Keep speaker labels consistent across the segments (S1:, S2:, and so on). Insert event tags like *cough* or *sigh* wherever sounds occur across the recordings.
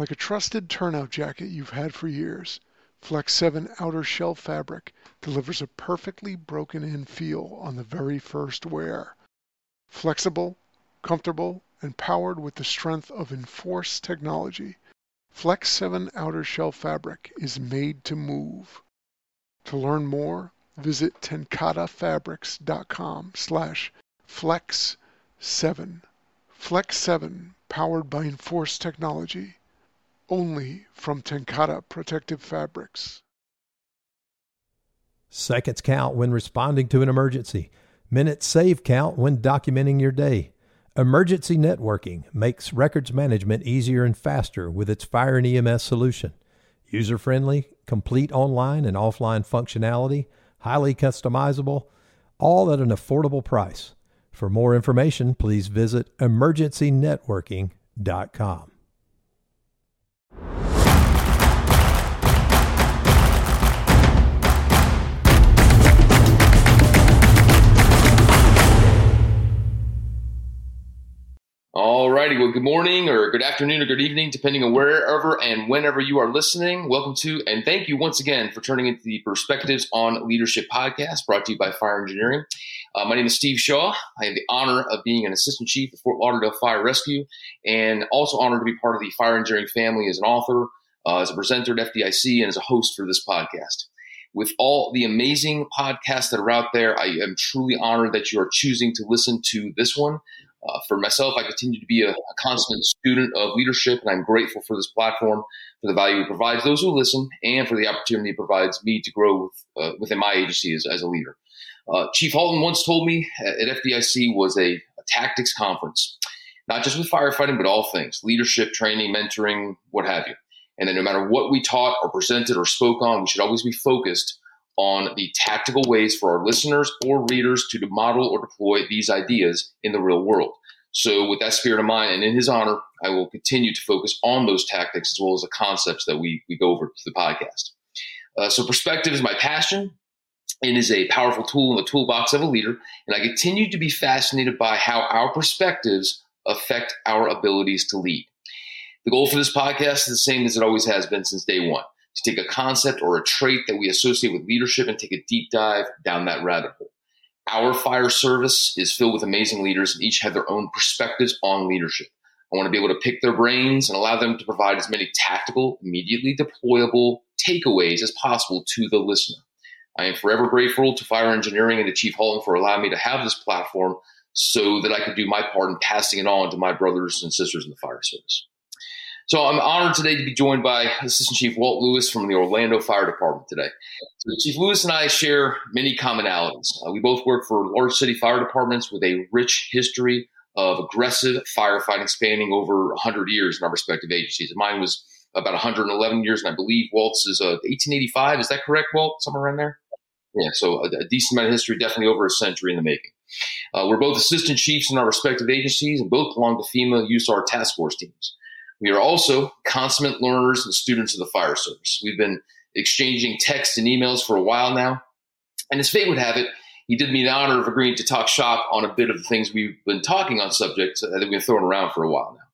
S1: Like a trusted turnout jacket you've had for years, Flex 7 outer shell fabric delivers a perfectly broken in feel on the very first wear. Flexible, comfortable, and powered with the strength of Enforce technology, Flex 7 outer shell fabric is made to move. To learn more, visit tencatefabrics.com slash flex7. Flex 7, powered by Enforce technology, only from TenCate Protective Fabrics.
S2: Seconds count when responding to an emergency. Minutes save count when documenting your day. Emergency Networking makes records management easier and faster with its Fire and EMS solution. User friendly, complete online and offline functionality, highly customizable, all at an affordable price. For more information, please visit emergencynetworking.com.
S3: All righty. Well, good morning or good afternoon or good evening, depending on wherever and whenever you are listening. Welcome to and thank you once again for turning into the Perspectives on Leadership podcast brought to you by Fire Engineering. Uh, my name is Steve Shaw. I have the honor of being an assistant chief of Fort Lauderdale Fire Rescue and also honored to be part of the Fire Engineering family as an author, uh, as a presenter at FDIC, and as a host for this podcast. With all the amazing podcasts that are out there, I am truly honored that you are choosing to listen to this one. Uh, for myself, I continue to be a, a, constant student of leadership, and I'm grateful for this platform, for the value it provides those who listen, and for the opportunity it provides me to grow with, uh, within my agency as, as a leader. Uh, Chief Halton once told me at, FDIC was a, a, tactics conference, not just with firefighting, but all things leadership, training, mentoring, what have you. And that no matter what we taught or presented or spoke on, we should always be focused on the tactical ways for our listeners or readers to model or deploy these ideas in the real world. So, with that spirit of mind and in his honor, I will continue to focus on those tactics as well as the concepts that we, we go over to the podcast. Uh, so, perspective is my passion. It is a powerful tool in the toolbox of a leader, and I continue to be fascinated by how our perspectives affect our abilities to lead. The goal for this podcast is the same as it always has been since day one to take a concept or a trait that we associate with leadership and take a deep dive down that rabbit hole. Our fire service is filled with amazing leaders and each have their own perspectives on leadership. I want to be able to pick their brains and allow them to provide as many tactical, immediately deployable takeaways as possible to the listener. I am forever grateful to Fire Engineering and to Chief Halton for allowing me to have this platform so that I could do my part in passing it on to my brothers and sisters in the fire service. So I'm honored today to be joined by Assistant Chief Walt Lewis from the Orlando Fire Department today. So Chief Lewis and I share many commonalities. Uh, we both work for large city fire departments with a rich history of aggressive firefighting spanning over 100 years in our respective agencies. Mine was about 111 years, and I believe Walt's is uh, 1885. Is that correct, Walt? Somewhere around there? Yeah, so a, a, decent amount of history, definitely over a century in the making. Uh, we're both assistant chiefs in our respective agencies and both belong to FEMA USAR task force teams. We are also consummate learners and students of the fire service. We've been exchanging texts and emails for a while now. And as fate would have it, he did me the honor of agreeing to talk shop on a bit of the things we've been talking on subjects that we've been throwing around for a while now.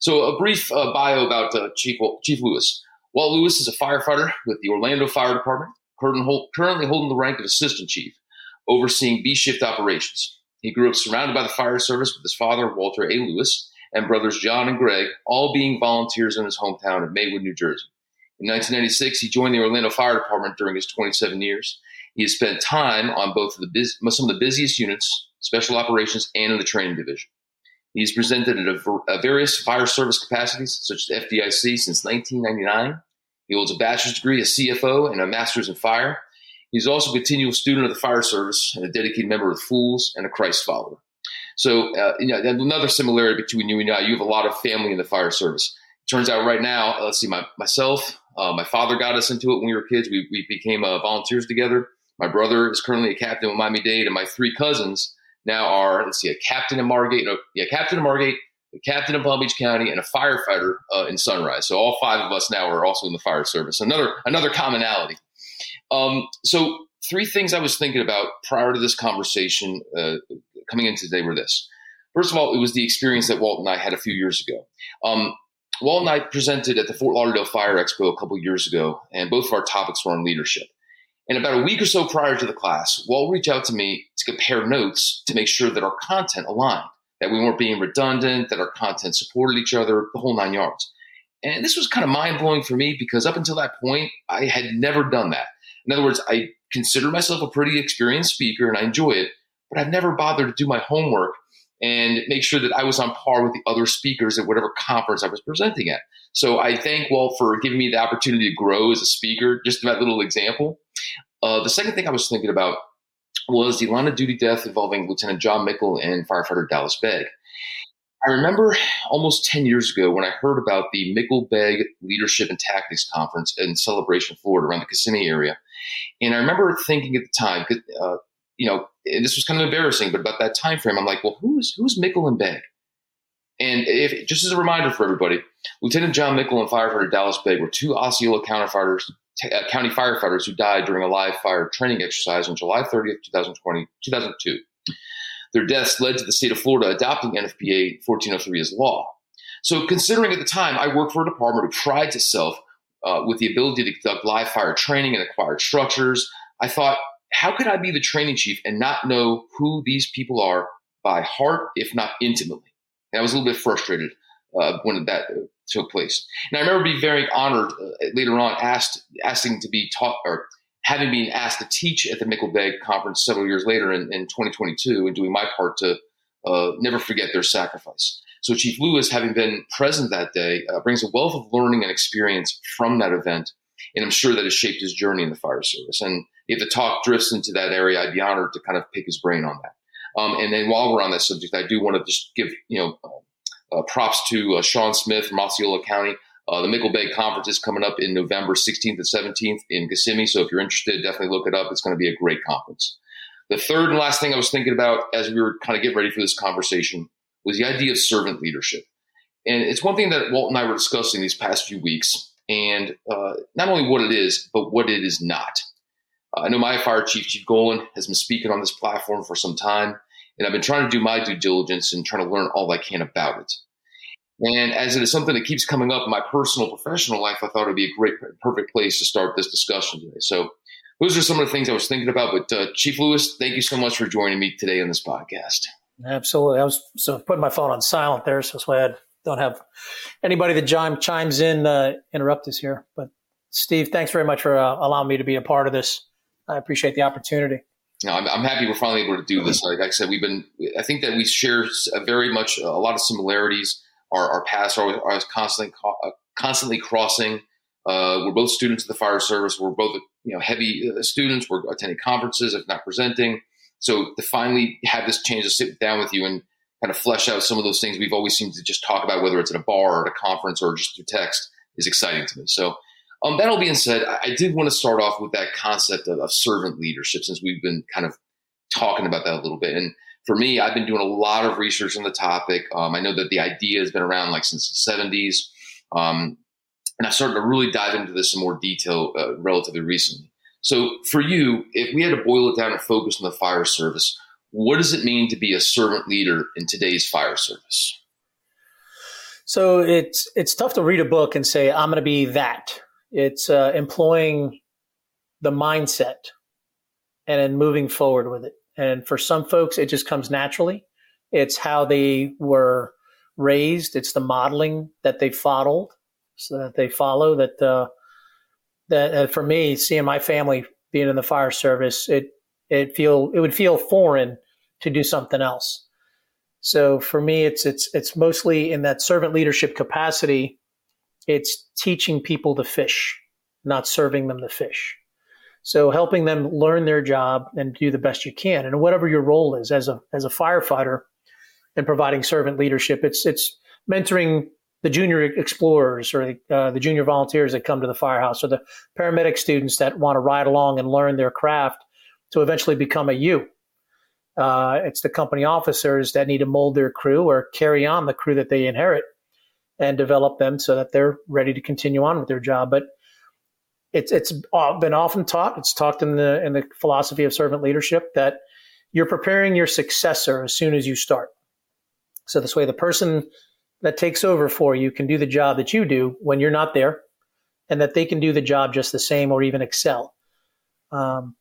S3: So, a brief uh, bio about uh, Chief, Chief Lewis. Walt Lewis is a firefighter with the Orlando Fire Department, currently holding the rank of assistant chief, overseeing B shift operations. He grew up surrounded by the fire service with his father, Walter A. Lewis, and brothers John and Greg, all being volunteers in his hometown of Maywood, New Jersey. In 1996, he joined the Orlando Fire Department during his 27 years. He has spent time on both of the biz- some of the busiest units, special operations, and in the training division. He's presented at a, a uh, various fire service capacities, such as FDIC, since 1999. He holds a bachelor's degree as CFO and a master's in fire. He's also a continual student of the fire service and a dedicated member of Fools and a Christ follower. So, uh, you know, another similarity between you and I, you have a lot of family in the fire service. Turns out right now, uh, let's see, my, myself, uh, my father got us into it when we were kids. We, we became uh, volunteers together. My brother is currently a captain with Miami Dade, and my three cousins now are, let's see, a captain in Margate, no, yeah, captain in Margate, a captain in Palm Beach County, and a firefighter uh, in Sunrise. So all five of us now are also in the fire service. Another another commonality. Um, so three things I was thinking about prior to this conversation uh, coming in today were this. First of all, it was the experience that Walt and I had a few years ago. Um, Walt and I presented at the Fort Lauderdale Fire Expo a couple years ago, and both of our topics were on leadership. And about a week or so prior to the class, Walt reached out to me to compare notes to make sure that our content aligned, that we weren't being redundant, that our content supported each other, the whole nine yards. And this was kind of mind blowing for me because up until that point, I had never done that. In other words, I consider myself a pretty experienced speaker and I enjoy it, but I've never bothered to do my homework and make sure that I was on par with the other speakers at whatever conference I was presenting at. So I thank Walt for giving me the opportunity to grow as a speaker, just that little example. Uh, the second thing I was thinking about was the line of duty death involving Lieutenant John Mickle and firefighter Dallas Begg. I remember almost 10 years ago when I heard about the Mickle Begg Leadership and Tactics Conference in Celebration, Florida, around the Kissimmee area. And I remember thinking at the time, uh, you know, this was kind of embarrassing, but about that time frame, I'm like, well, who's who's Mickle and Begg? And if just as a reminder for everybody, Lieutenant John Mickle and firefighter Dallas Begg were two Osceola county firefighters, uh, county firefighters who died during a live fire training exercise on July 30th, 2020, 2002. Their deaths led to the state of Florida adopting NFPA 1403 as law. So, considering at the time I worked for a department who prides itself uh, with the ability to conduct live fire training and acquired structures, I thought how could I be the training chief and not know who these people are by heart, if not intimately? And I was a little bit frustrated uh, when that uh, took place. And I remember being very honored uh, later on, asked asking to be taught or having been asked to teach at the Mickle conference several years later in, in 2022 and doing my part to uh, never forget their sacrifice. So Chief Lewis, having been present that day, uh, brings a wealth of learning and experience from that event, and I'm sure that has shaped his journey in the fire service. And if the talk drifts into that area, I'd be honored to kind of pick his brain on that. Um, and then while we're on that subject, I do want to just give you know uh, uh, props to uh, Sean Smith from Osceola County. Uh, the Mickle Begg Conference is coming up in November 16th and 17th in Kissimmee. So if you're interested, definitely look it up. It's going to be a great conference. The third and last thing I was thinking about as we were kind of getting ready for this conversation was the idea of servant leadership. And it's one thing that Walt and I were discussing these past few weeks, and uh, not only what it is, but what it is not. Uh, I know my fire chief, Chief Gollan, has been speaking on this platform for some time, and I've been trying to do my due diligence and trying to learn all I can about it. And as it is something that keeps coming up in my personal, professional life, I thought it would be a great, perfect place to start this discussion today. So, those are some of the things I was thinking about. But uh, Chief Lewis, thank you so much for joining me today on this podcast.
S4: Absolutely. I was so putting my phone on silent there, so that's why I don't have anybody that chime, chimes in uh, interrupt us here. But Steve, thanks very much for uh, allowing me to be a part of this. I appreciate the opportunity.
S3: No, I'm, I'm, happy we're finally able to do this. Like I said, we've been. I think that we share very much a lot of similarities. Our, our paths are, are constantly uh, constantly crossing. Uh, we're both students of the fire service. We're both you know heavy uh, students. We're attending conferences, if not presenting. So to finally have this chance to sit down with you and kind of flesh out some of those things we've always seemed to just talk about, whether it's at a bar or at a conference or just through text, is exciting to me. So um, that all being said, I, did want to start off with that concept of, of, servant leadership since we've been kind of talking about that a little bit. And for me, I've been doing a lot of research on the topic. Um, I know that the idea has been around like since the 70s. Um, and I started to really dive into this in more detail uh, relatively recently. So for you, if we had to boil it down and focus on the fire service, what does it mean to be a servant leader in today's fire service?
S4: So it's it's tough to read a book and say I'm going to be that it's uh, employing the mindset and then moving forward with it. And for some folks, it just comes naturally. It's how they were raised. It's the modeling that they followed, so that they follow. That uh, that uh, for me, seeing my family being in the fire service, it it feel it would feel foreign to do something else. So for me, it's it's it's mostly in that servant leadership capacity it's teaching people to fish, not serving them the fish. So helping them learn their job and do the best you can. And whatever your role is as a as a firefighter and providing servant leadership, it's it's mentoring the junior explorers or the, uh, the junior volunteers that come to the firehouse or the paramedic students that want to ride along and learn their craft to eventually become a U. Uh, it's the company officers that need to mold their crew or carry on the crew that they inherit and develop them so that they're ready to continue on with their job. But it's it's been often taught. It's talked in the in the philosophy of servant leadership that you're preparing your successor as soon as you start. So this way, the person that takes over for you can do the job that you do when you're not there, and that they can do the job just the same or even excel. Um,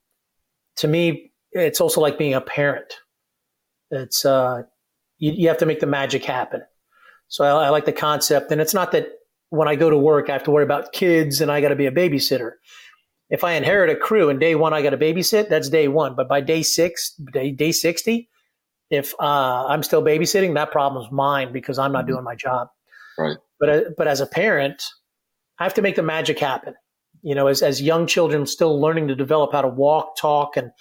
S4: to me, it's also like being a parent. It's uh, you, you, have to make the magic happen. So I, I like the concept, and it's not that when I go to work I have to worry about kids and I got to be a babysitter. If I inherit a crew and day one I got to babysit, that's day one. But by day six, day day sixty, if uh, I'm still babysitting, that problem's mine because I'm not mm-hmm. doing my job.
S3: Right.
S4: But uh, but as a parent, I have to make the magic happen. You know, as as young children still learning to develop how to walk, talk, and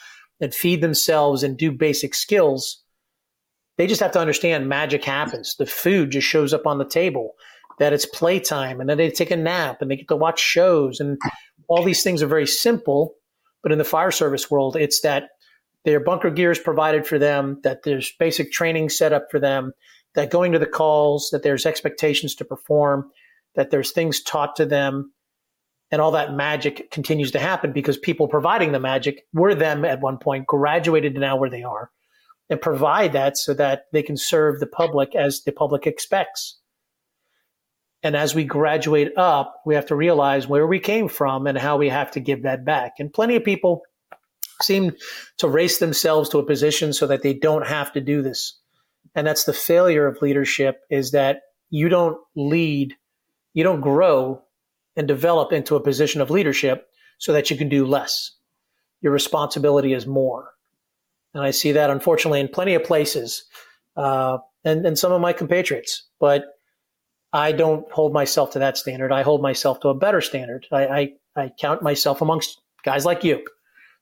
S4: and feed themselves and do basic skills, they just have to understand magic happens. The food just shows up on the table. That it's playtime, and then they take a nap, and they get to watch shows, and all these things are very simple. But in the fire service world, it's that their bunker gear is provided for them, that there's basic training set up for them, that going to the calls, that there's expectations to perform, that there's things taught to them, and all that magic continues to happen because people providing the magic were them at one point, graduated to now where they are, and provide that so that they can serve the public as the public expects. And as we graduate up, we have to realize where we came from and how we have to give that back. And plenty of people seem to race themselves to a position so that they don't have to do this. And that's the failure of leadership is that you don't lead, you don't grow and develop into a position of leadership so that you can do less. Your responsibility is more. And I see that unfortunately in plenty of places uh, and, and some of my compatriots. But I don't hold myself to that standard. I hold myself to a better standard. I, I, I count myself amongst guys like you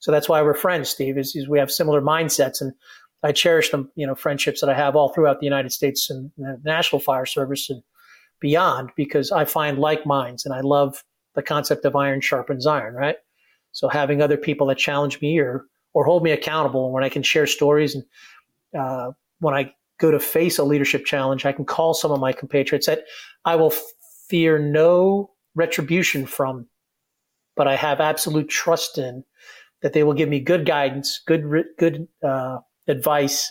S4: so that's why we're friends, Steve, is, is we have similar mindsets. And I cherish the, you know, friendships that I have all throughout the United States and the National Fire Service and beyond, because I find like minds and I love the concept of iron sharpens iron, right? So having other people that challenge me or, or hold me accountable when I can share stories and, uh, when I go to face a leadership challenge, I can call some of my compatriots that I will fear no retribution from, but I have absolute trust in that they will give me good guidance, good good uh, advice,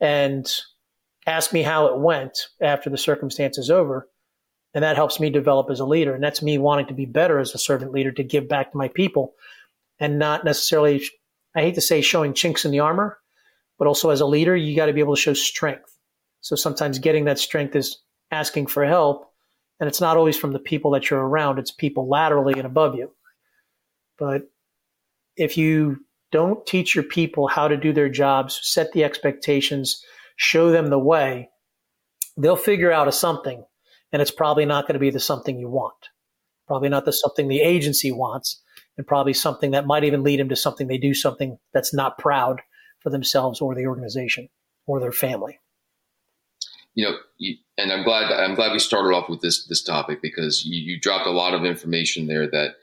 S4: and ask me how it went after the circumstance is over. And that helps me develop as a leader. And that's me wanting to be better as a servant leader to give back to my people and not necessarily, I hate to say showing chinks in the armor, but also as a leader, you got to be able to show strength. So sometimes getting that strength is asking for help. And it's not always from the people that you're around, it's people laterally and above you. But if you don't teach your people how to do their jobs, set the expectations, show them the way, they'll figure out a something. And it's probably not going to be the something you want. Probably not the something the agency wants, and probably something that might even lead them to something they do something that's not proud for themselves or the organization or their family.
S3: You know, you, and I'm glad I'm glad we started off with this this topic because you, you dropped a lot of information there that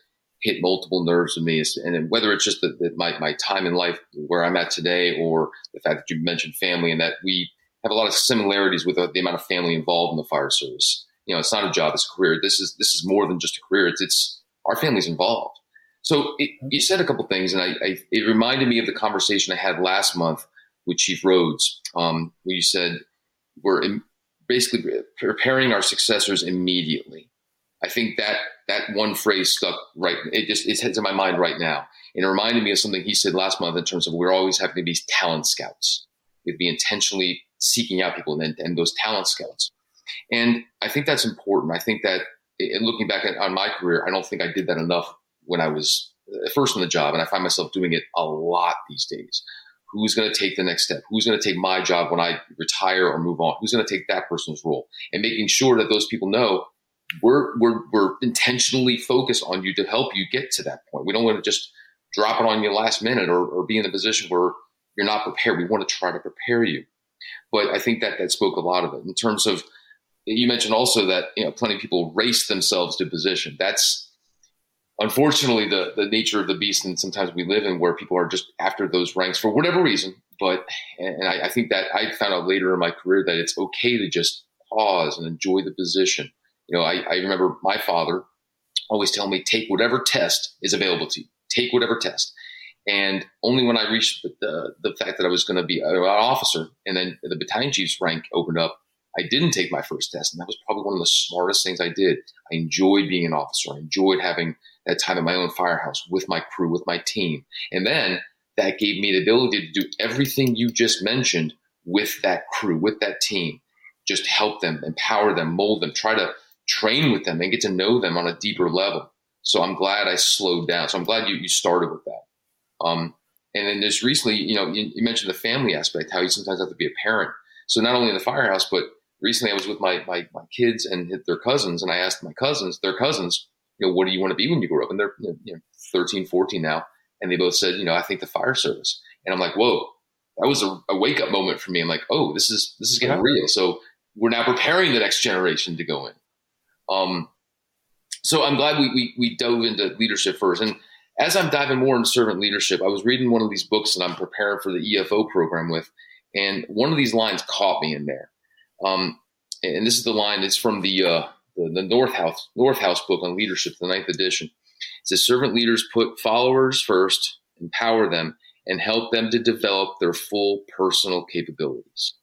S3: hit multiple nerves in me. And whether it's just that, my, my time in life where I'm at today or the fact that you mentioned family and that we have a lot of similarities with the amount of family involved in the fire service. You know, it's not a job, it's a career. This is, this is more than just a career. It's, it's our family's involved. So it, you said a couple things and I, I, it reminded me of the conversation I had last month with Chief Rhodes, um, where you said we're in, basically preparing our successors immediately. I think that that one phrase stuck right. It just it's in my mind right now. And it reminded me of something he said last month in terms of we're always having to be talent scouts. We'd be intentionally seeking out people and, and those talent scouts. And I think that's important. I think that in looking back at, on my career, I don't think I did that enough when I was uh, first in the job. And I find myself doing it a lot these days. Who's going to take the next step? Who's going to take my job when I retire or move on? Who's going to take that person's role? And making sure that those people know we're we're we're intentionally focused on you to help you get to that point. We don't want to just drop it on you last minute or, or be in a position where you're not prepared. We want to try to prepare you. But I think that that spoke a lot of it in terms of you mentioned also that you know plenty of people race themselves to position. That's unfortunately the the nature of the beast, and sometimes we live in where people are just after those ranks for whatever reason. But and I, I think that I found out later in my career that it's okay to just pause and enjoy the position you know, I, I remember my father always telling me, take whatever test is available to you, take whatever test. And only when I reached the, the, the fact that I was going to be an officer and then the battalion chief's rank opened up, I didn't take my first test, and that was probably one of the smartest things I did. I enjoyed being an officer. I enjoyed having that time at my own firehouse with my crew, with my team. And then that gave me the ability to do everything you just mentioned with that crew, with that team. Just help them, empower them, mold them, try to train with them and get to know them on a deeper level. So I'm glad I slowed down. So I'm glad you, you started with that. Um, and then just recently, you know, you, you, mentioned the family aspect, how you sometimes have to be a parent. So not only in the firehouse, but recently I was with my, my, my kids and their cousins, and I asked my cousins, their cousins, you know, what do you want to be when you grow up? And they're you know, 13, 14 now. And they both said, you know, I think the fire service. And I'm like, whoa, that was a, a wake up moment for me. I'm like, oh, this is, this is getting yeah. real. So we're now preparing the next generation to go in. Um, so I'm glad we, we, we dove into leadership first. And as I'm diving more into servant leadership, I was reading one of these books that I'm preparing for the EFO program with, and one of these lines caught me in there. Um, and this is the line. It's from the uh, the, the Northouse North House book on leadership, the ninth edition. It says servant leaders put followers first, empower them, and help them to develop their full personal capabilities.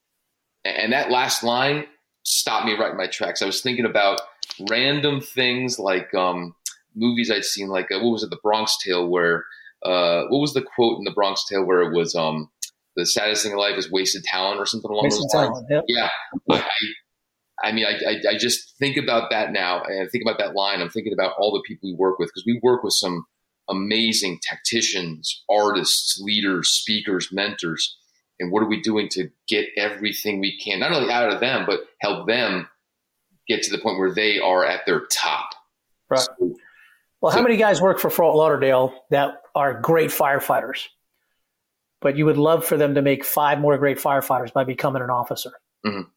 S3: And that last line stopped me right in my tracks. I was thinking about random things like um, movies I'd seen, like uh, what was it, The Bronx Tale, where uh, what was the quote in The Bronx Tale where it was um, the saddest thing in life is wasted talent or something along wasted those lines. Talent, yep. Yeah, I, I mean, I, I, I, just think about that now, and I think about that line. I'm thinking about all the people we work with because we work with some amazing tacticians, artists, leaders, speakers, mentors. And what are we doing to get everything we can, not only out of them, but help them get to the point where they are at their top?
S4: Right. So, well, so, how many guys work for Fort Lauderdale that are great firefighters? But you would love for them to make five more great firefighters by becoming an officer. Mm-hmm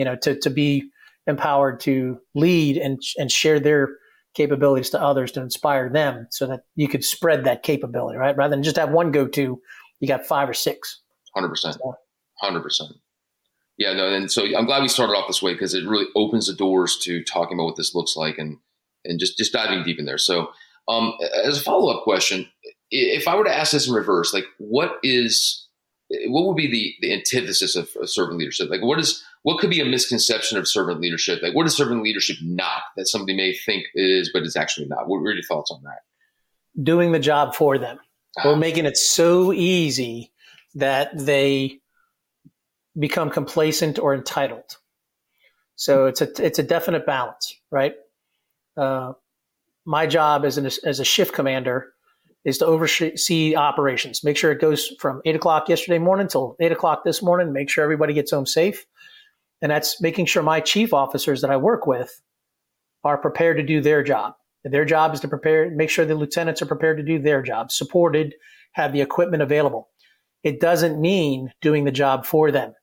S4: you know, to, to be empowered to lead and, and share their capabilities to others to inspire them so that you could spread that capability, right? Rather than just have one go to, you got five or six.
S3: 100%. 100%. Yeah, no, and so I'm glad we started off this way because it really opens the doors to talking about what this looks like and and just just diving deep in there. So, um, as a follow up question, if I were to ask this in reverse, like what is what would be the the antithesis of, of servant leadership? Like, what is what could be a misconception of servant leadership? Like, what is servant leadership not that somebody may think it is, but it's actually not? What are your thoughts on that?
S4: Doing the job for them. Ah. We're making it so easy that they become complacent or entitled. So it's a it's a definite balance, right? Uh, my job as an as a shift commander is to oversee operations, make sure it goes from eight o'clock yesterday morning till eight o'clock this morning, make sure everybody gets home safe, and that's making sure my chief officers that I work with are prepared to do their job. Their job is to prepare, make sure the lieutenants are prepared to do their job, supported, have the equipment available. It doesn't mean doing the job for them.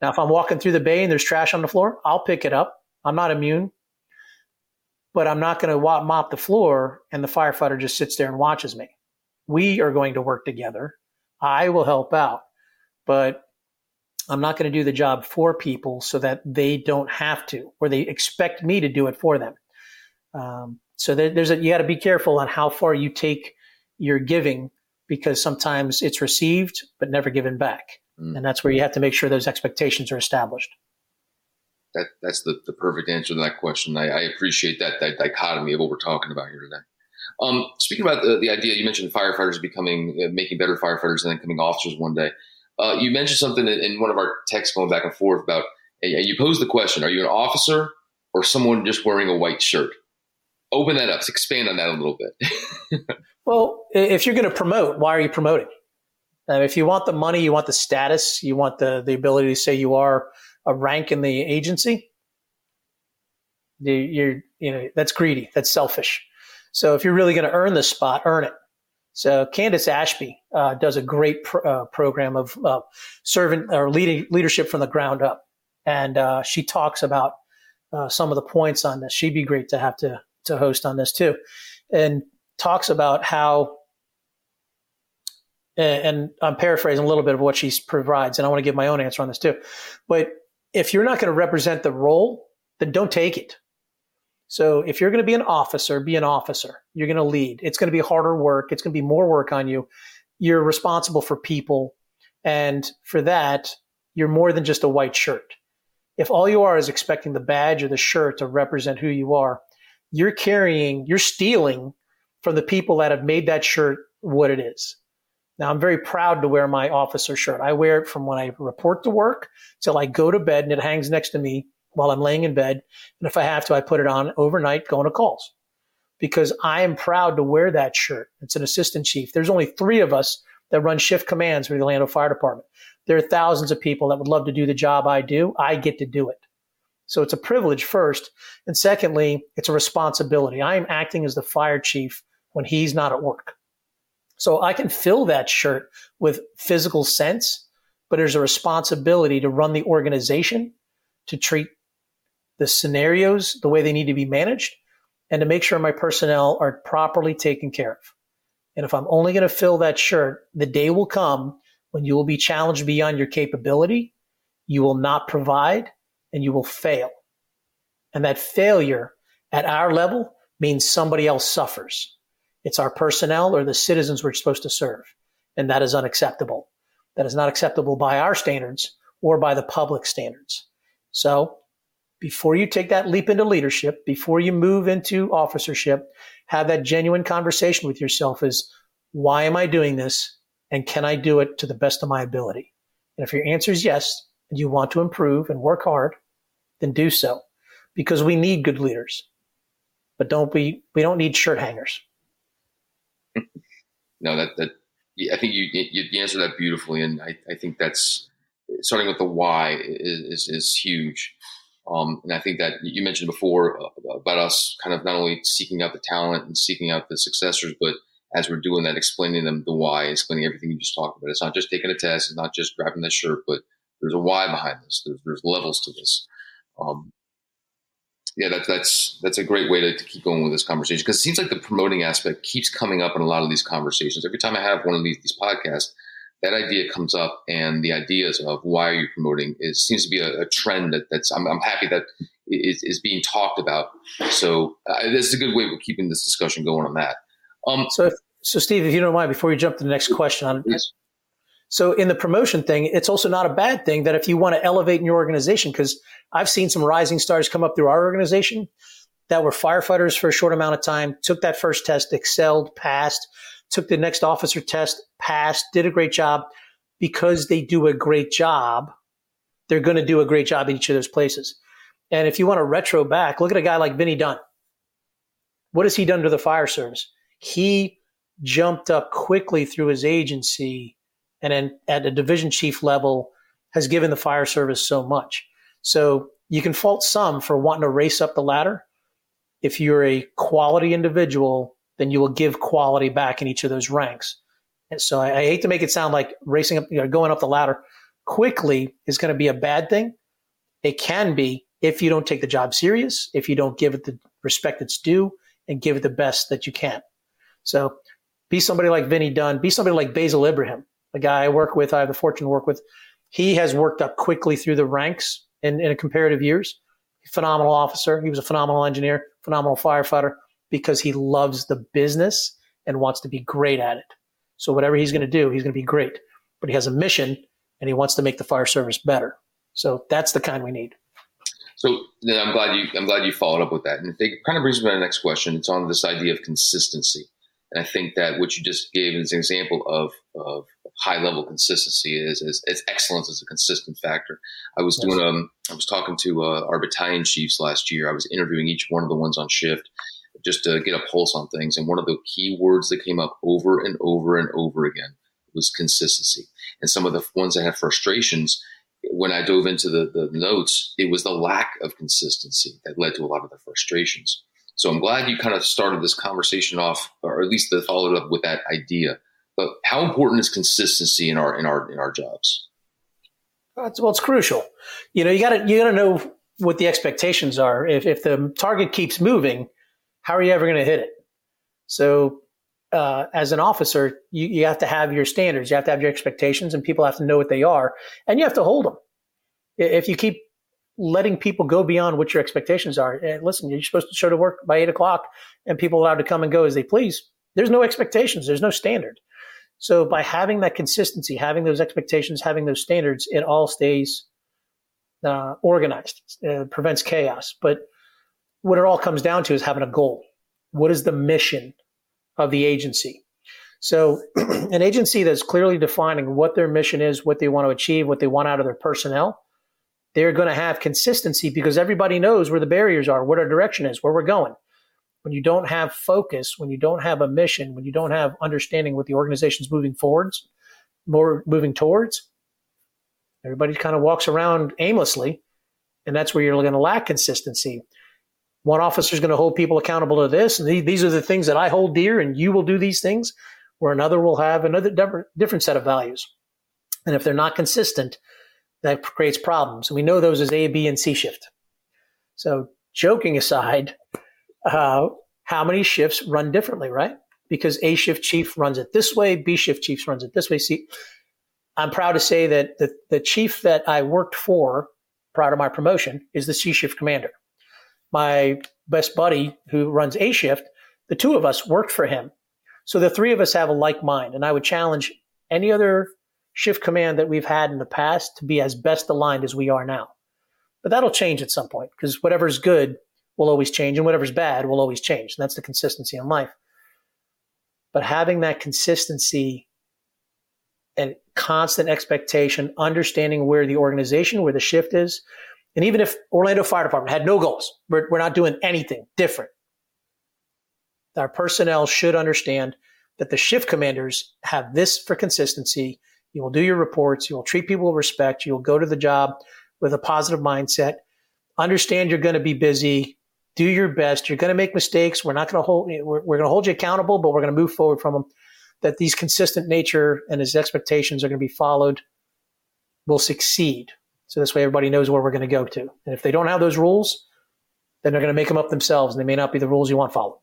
S4: Now, if I'm walking through the bay and there's trash on the floor, I'll pick it up. I'm not immune, but I'm not going to mop the floor and the firefighter just sits there and watches me. We are going to work together. I will help out, but I'm not going to do the job for people so that they don't have to, or they expect me to do it for them. Um, so there, there's a, you got to be careful on how far you take your giving because sometimes it's received but never given back. Mm. And that's where you have to make sure those expectations are established.
S3: That, that's the, the perfect answer to that question. I, I appreciate that, that dichotomy of what we're talking about here today. Um, speaking about the, the idea, you mentioned firefighters becoming, uh, making better firefighters and then becoming officers one day. Uh, you mentioned something in one of our texts going back and forth about, and you posed the question, are you an officer or someone just wearing a white shirt? Open that up, expand on that a little bit. *laughs*
S4: well, if you're going to promote, why are you promoting? Uh, if you want the money, you want the status, you want the, the ability to say you are a rank in the agency, you're, you know, that's greedy, that's selfish. So if you're really going to earn the spot, earn it. So Candace Ashby uh, does a great pr- uh, program of uh, servant or leading leadership from the ground up, and uh, she talks about uh, some of the points on this. She'd be great to have to to host on this too, and talks about how. And I'm paraphrasing a little bit of what she provides, and I want to give my own answer on this too. But if you're not going to represent the role, then don't take it. So if you're going to be an officer, be an officer. You're going to lead. It's going to be harder work. It's going to be more work on you. You're responsible for people. And for that, you're more than just a white shirt. If all you are is expecting the badge or the shirt to represent who you are, you're carrying, you're stealing from the people that have made that shirt what it is. Now, I'm very proud to wear my officer shirt. I wear it from when I report to work till I go to bed and it hangs next to me while I'm laying in bed. And if I have to, I put it on overnight going to calls because I am proud to wear that shirt. It's an assistant chief. There's only three of us that run shift commands for the Orlando Fire Department. There are thousands of people that would love to do the job I do. I get to do it. So it's a privilege first. And secondly, it's a responsibility. I am acting as the fire chief when he's not at work. So I can fill that shirt with physical sense, but there's a responsibility to run the organization, to treat the scenarios the way they need to be managed, and to make sure my personnel are properly taken care of. And if I'm only going to fill that shirt, the day will come when you will be challenged beyond your capability, you will not provide, and you will fail. And that failure at our level means somebody else suffers. It's our personnel or the citizens we're supposed to serve. And that is unacceptable. That is not acceptable by our standards or by the public standards. So before you take that leap into leadership, before you move into officership, have that genuine conversation with yourself is why am I doing this? And can I do it to the best of my ability? And if your answer is yes, and you want to improve and work hard, then do so because we need good leaders. But don't be, we don't need shirt hangers.
S3: No, that that I think you you answered that beautifully, and I, I think that's starting with the why is is, is huge. Um, and I think that you mentioned before uh, about us kind of not only seeking out the talent and seeking out the successors, but as we're doing that, explaining them the why, explaining everything you just talked about. It's not just taking a test, it's not just grabbing the shirt, but there's a why behind this. There's, there's levels to this. Um, yeah, that, that's that's a great way to, to keep going with this conversation because it seems like the promoting aspect keeps coming up in a lot of these conversations. Every time I have one of these, these podcasts, that idea comes up, and the ideas of why are you promoting is seems to be a, a trend that, that's. I'm, I'm happy that is, is being talked about. So uh, this is a good way of keeping this discussion going on that.
S4: Um, so, if, so Steve, if you don't mind, before you jump to the next question on. So in the promotion thing, it's also not a bad thing that if you want to elevate in your organization, because I've seen some rising stars come up through our organization that were firefighters for a short amount of time, took that first test, excelled, passed, took the next officer test, passed, did a great job. Because they do a great job, they're going to do a great job in each of those places. And if you want to retro back, look at a guy like Vinny Dunn. What has he done to the fire service? He jumped up quickly through his agency and then at a division chief level has given the fire service so much. So you can fault some for wanting to race up the ladder. If you're a quality individual, then you will give quality back in each of those ranks. And so I, I hate to make it sound like racing up, you know, going up the ladder quickly is going to be a bad thing. It can be if you don't take the job serious, if you don't give it the respect it's due, and give it the best that you can. So be somebody like Vinny Dunn, be somebody like Basil Ibrahim, a guy I work with, I have the fortune to work with. He has worked up quickly through the ranks in, in a comparative years. Phenomenal officer. He was a phenomenal engineer, phenomenal firefighter because he loves the business and wants to be great at it. So whatever he's going to do, he's going to be great. But he has a mission and he wants to make the fire service better. So that's the kind we need.
S3: So I'm glad you I'm glad you followed up with that, and it kind of brings me to the next question. It's on this idea of consistency, and I think that what you just gave as an example of of high level consistency is, is, is excellence is a consistent factor. I was doing um I was talking to uh, our battalion chiefs last year. I was interviewing each one of the ones on shift just to get a pulse on things, and one of the key words that came up over and over and over again was consistency. And some of the ones that had frustrations when I dove into the, the notes, it was the lack of consistency that led to a lot of the frustrations. So I'm glad you kind of started this conversation off, or at least followed up with that idea. But how important is consistency in our in our in our jobs?
S4: Well, it's crucial. You know, you got to you got to know what the expectations are. If if the target keeps moving, how are you ever going to hit it? So uh, as an officer, you, you have to have your standards, you have to have your expectations, and people have to know what they are, and you have to hold them. If you keep letting people go beyond what your expectations are, and listen, you're supposed to show to work by eight o'clock, and people allowed to come and go as they please. There's no expectations. There's no standard. So by having that consistency, having those expectations, having those standards, it all stays uh, organized, prevents chaos. But what it all comes down to is having a goal. What is the mission of the agency? So, *clears throat* an agency that's clearly defining what their mission is, what they want to achieve, what they want out of their personnel, they're going to have consistency because everybody knows where the barriers are, what our direction is, where we're going. When you don't have focus, when you don't have a mission, when you don't have understanding what the organization's moving forwards, more moving towards, everybody kind of walks around aimlessly, and that's where you're going to lack consistency. One officer is going to hold people accountable to this, and these are the things that I hold dear, and you will do these things where another will have another different set of values. And if they're not consistent, that creates problems. And we know those as A, B, and C shift. So, joking aside, uh, how many shifts run differently, right? Because A shift chief runs it this way, B shift chief runs it this way. See, I'm proud to say that the, the chief that I worked for prior to my promotion is the C shift commander. My best buddy who runs A shift, the two of us worked for him so the three of us have a like mind, and I would challenge any other shift command that we've had in the past to be as best aligned as we are now. But that'll change at some point because whatever's good will always change, and whatever's bad will always change. And that's the consistency in life. But having that consistency and constant expectation, understanding where the organization, where the shift is, and even if Orlando Fire Department had no goals, we're, we're not doing anything different our personnel should understand that the shift commanders have this for consistency. You will do your reports. You will treat people with respect. You will go to the job with a positive mindset. Understand you're going to be busy. Do your best. You're going to make mistakes. We're not going to hold. We're, we're going to hold you accountable, but we're going to move forward from them. That these consistent nature and his expectations are going to be followed. Will succeed. So this way, everybody knows where we're going to go to. And if they don't have those rules, then they're going to make them up themselves, and they may not be the rules you want followed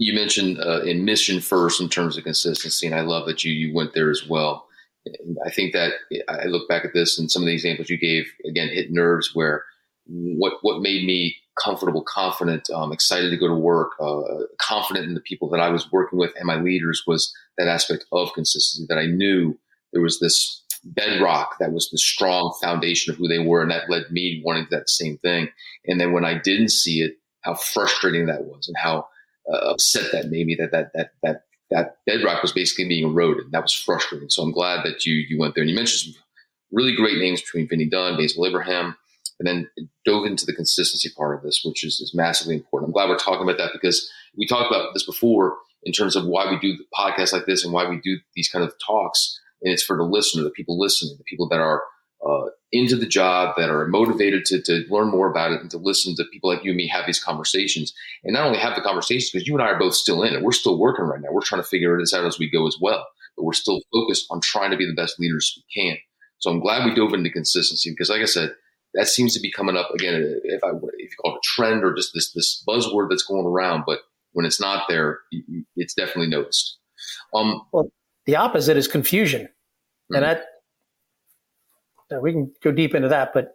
S3: you mentioned uh, in mission first in terms of consistency, and I love that you you went there as well. And I think that I look back at this and some of the examples you gave again hit nerves where what what made me comfortable, confident, um, excited to go to work, uh, confident in the people that I was working with and my leaders was that aspect of consistency that I knew there was this bedrock that was the strong foundation of who they were, and that led me wanting that same thing. And then when I didn't see it, how frustrating that was, and how uh, upset that made me that that that that that bedrock was basically being eroded. That was frustrating. So I'm glad that you you went there and you mentioned some really great names between Vinny Dunn, Basil Abraham, and then dove into the consistency part of this, which is, is massively important. I'm glad we're talking about that because we talked about this before in terms of why we do podcasts like this and why we do these kind of talks. And it's for the listener, the people listening, the people that are uh, into the job, that are motivated to, to learn more about it and to listen to people like you and me have these conversations. And not only have the conversations, because you and I are both still in it. We're still working right now. We're trying to figure this out as we go as well. But we're still focused on trying to be the best leaders we can. So I'm glad we dove into consistency because, like I said, that seems to be coming up again. If I if you call it a trend or just this this buzzword that's going around, but when it's not there, it's definitely noticed.
S4: Um, well, the opposite is confusion, mm-hmm. and that we can go deep into that, but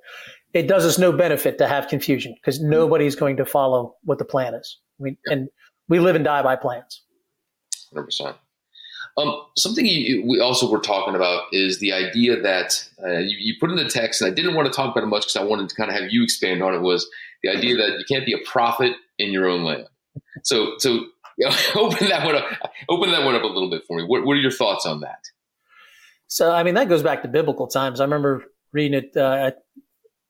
S4: it does us no benefit to have confusion because nobody's going to follow what the plan is. I mean, and we live and die by plans.
S3: 100%. Um, something you, we also were talking about is the idea that uh, you, you, put in the text, and I didn't want to talk about it much because I wanted to kind of have you expand on it. Was the idea that you can't be a prophet in your own land? So, so you *laughs* know, open that one up. Open that one up a little bit for me. What, what are your thoughts on that?
S4: So, I mean, that goes back to biblical times. I remember reading it. Uh,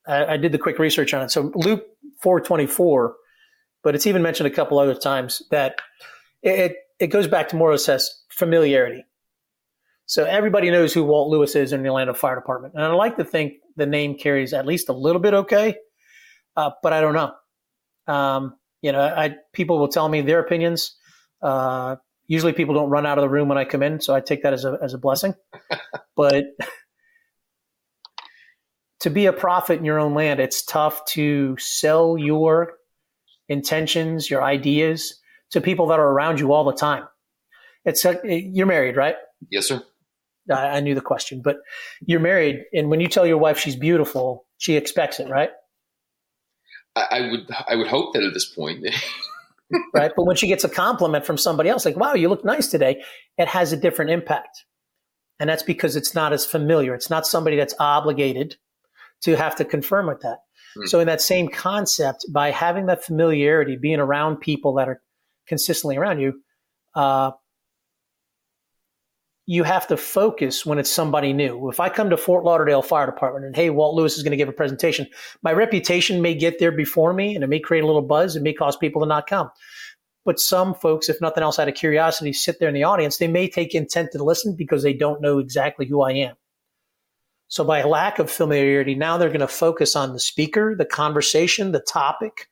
S4: I, I, did the quick research on it. So Luke 424, but it's even mentioned a couple other times that it, it goes back to more or less familiarity. So everybody knows who Walt Lewis is in the Orlando Fire Department. And I like to think the name carries at least a little bit okay, uh, but I don't know. Um, you know, I, people will tell me their opinions. Uh, usually people don't run out of the room when I come in, so I take that as a as a blessing. *laughs* but to be a prophet in your own land, it's tough to sell your intentions, your ideas to people that are around you all the time. It's a, you're married, right?
S3: Yes, sir.
S4: I, I knew the question, but you're married, and when you tell your wife she's beautiful, she expects it, right?
S3: I, I would I would hope that at this point. *laughs*
S4: right? But when she gets a compliment from somebody else, like, wow, you look nice today, it has a different impact. And that's because it's not as familiar. It's not somebody that's obligated to have to confirm with that. Mm. So in that same concept, by having that familiarity, being around people that are consistently around you, uh, you have to focus when it's somebody new. If I come to Fort Lauderdale Fire Department and hey, Walt Lewis is going to give a presentation, my reputation may get there before me and it may create a little buzz. It may cause people to not come. But some folks, if nothing else out of curiosity, sit there in the audience. They may take intent to listen because they don't know exactly who I am. So by lack of familiarity, now they're going to focus on the speaker, the conversation, the topic,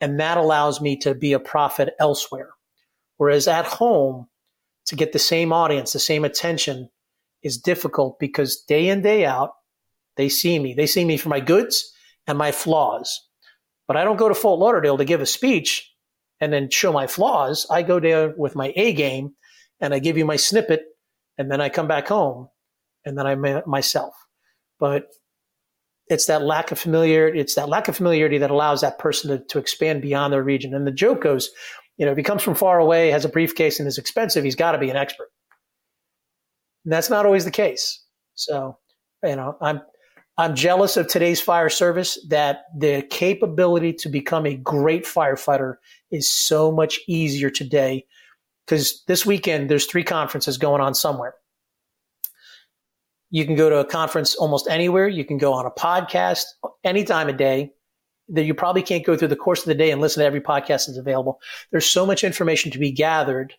S4: and that allows me to be a prophet elsewhere. Whereas at home, to get the same audience, the same attention is difficult because day in, day out, they see me. They see me for my goods and my flaws. But I don't go to Fort Lauderdale to give a speech and then show my flaws. I go there with my A game and I give you my snippet and then I come back home and then I'm myself. But it's that lack of familiarity. It's that lack of familiarity that allows that person to, to expand beyond their region. And the joke goes, you know, if he comes from far away, has a briefcase, and is expensive, he's got to be an expert. And that's not always the case. So, you know, I'm I'm jealous of today's fire service that the capability to become a great firefighter is so much easier today. Because this weekend there's three conferences going on somewhere. You can go to a conference almost anywhere. You can go on a podcast any time of day that you probably can't go through the course of the day and listen to every podcast that's available. There's so much information to be gathered.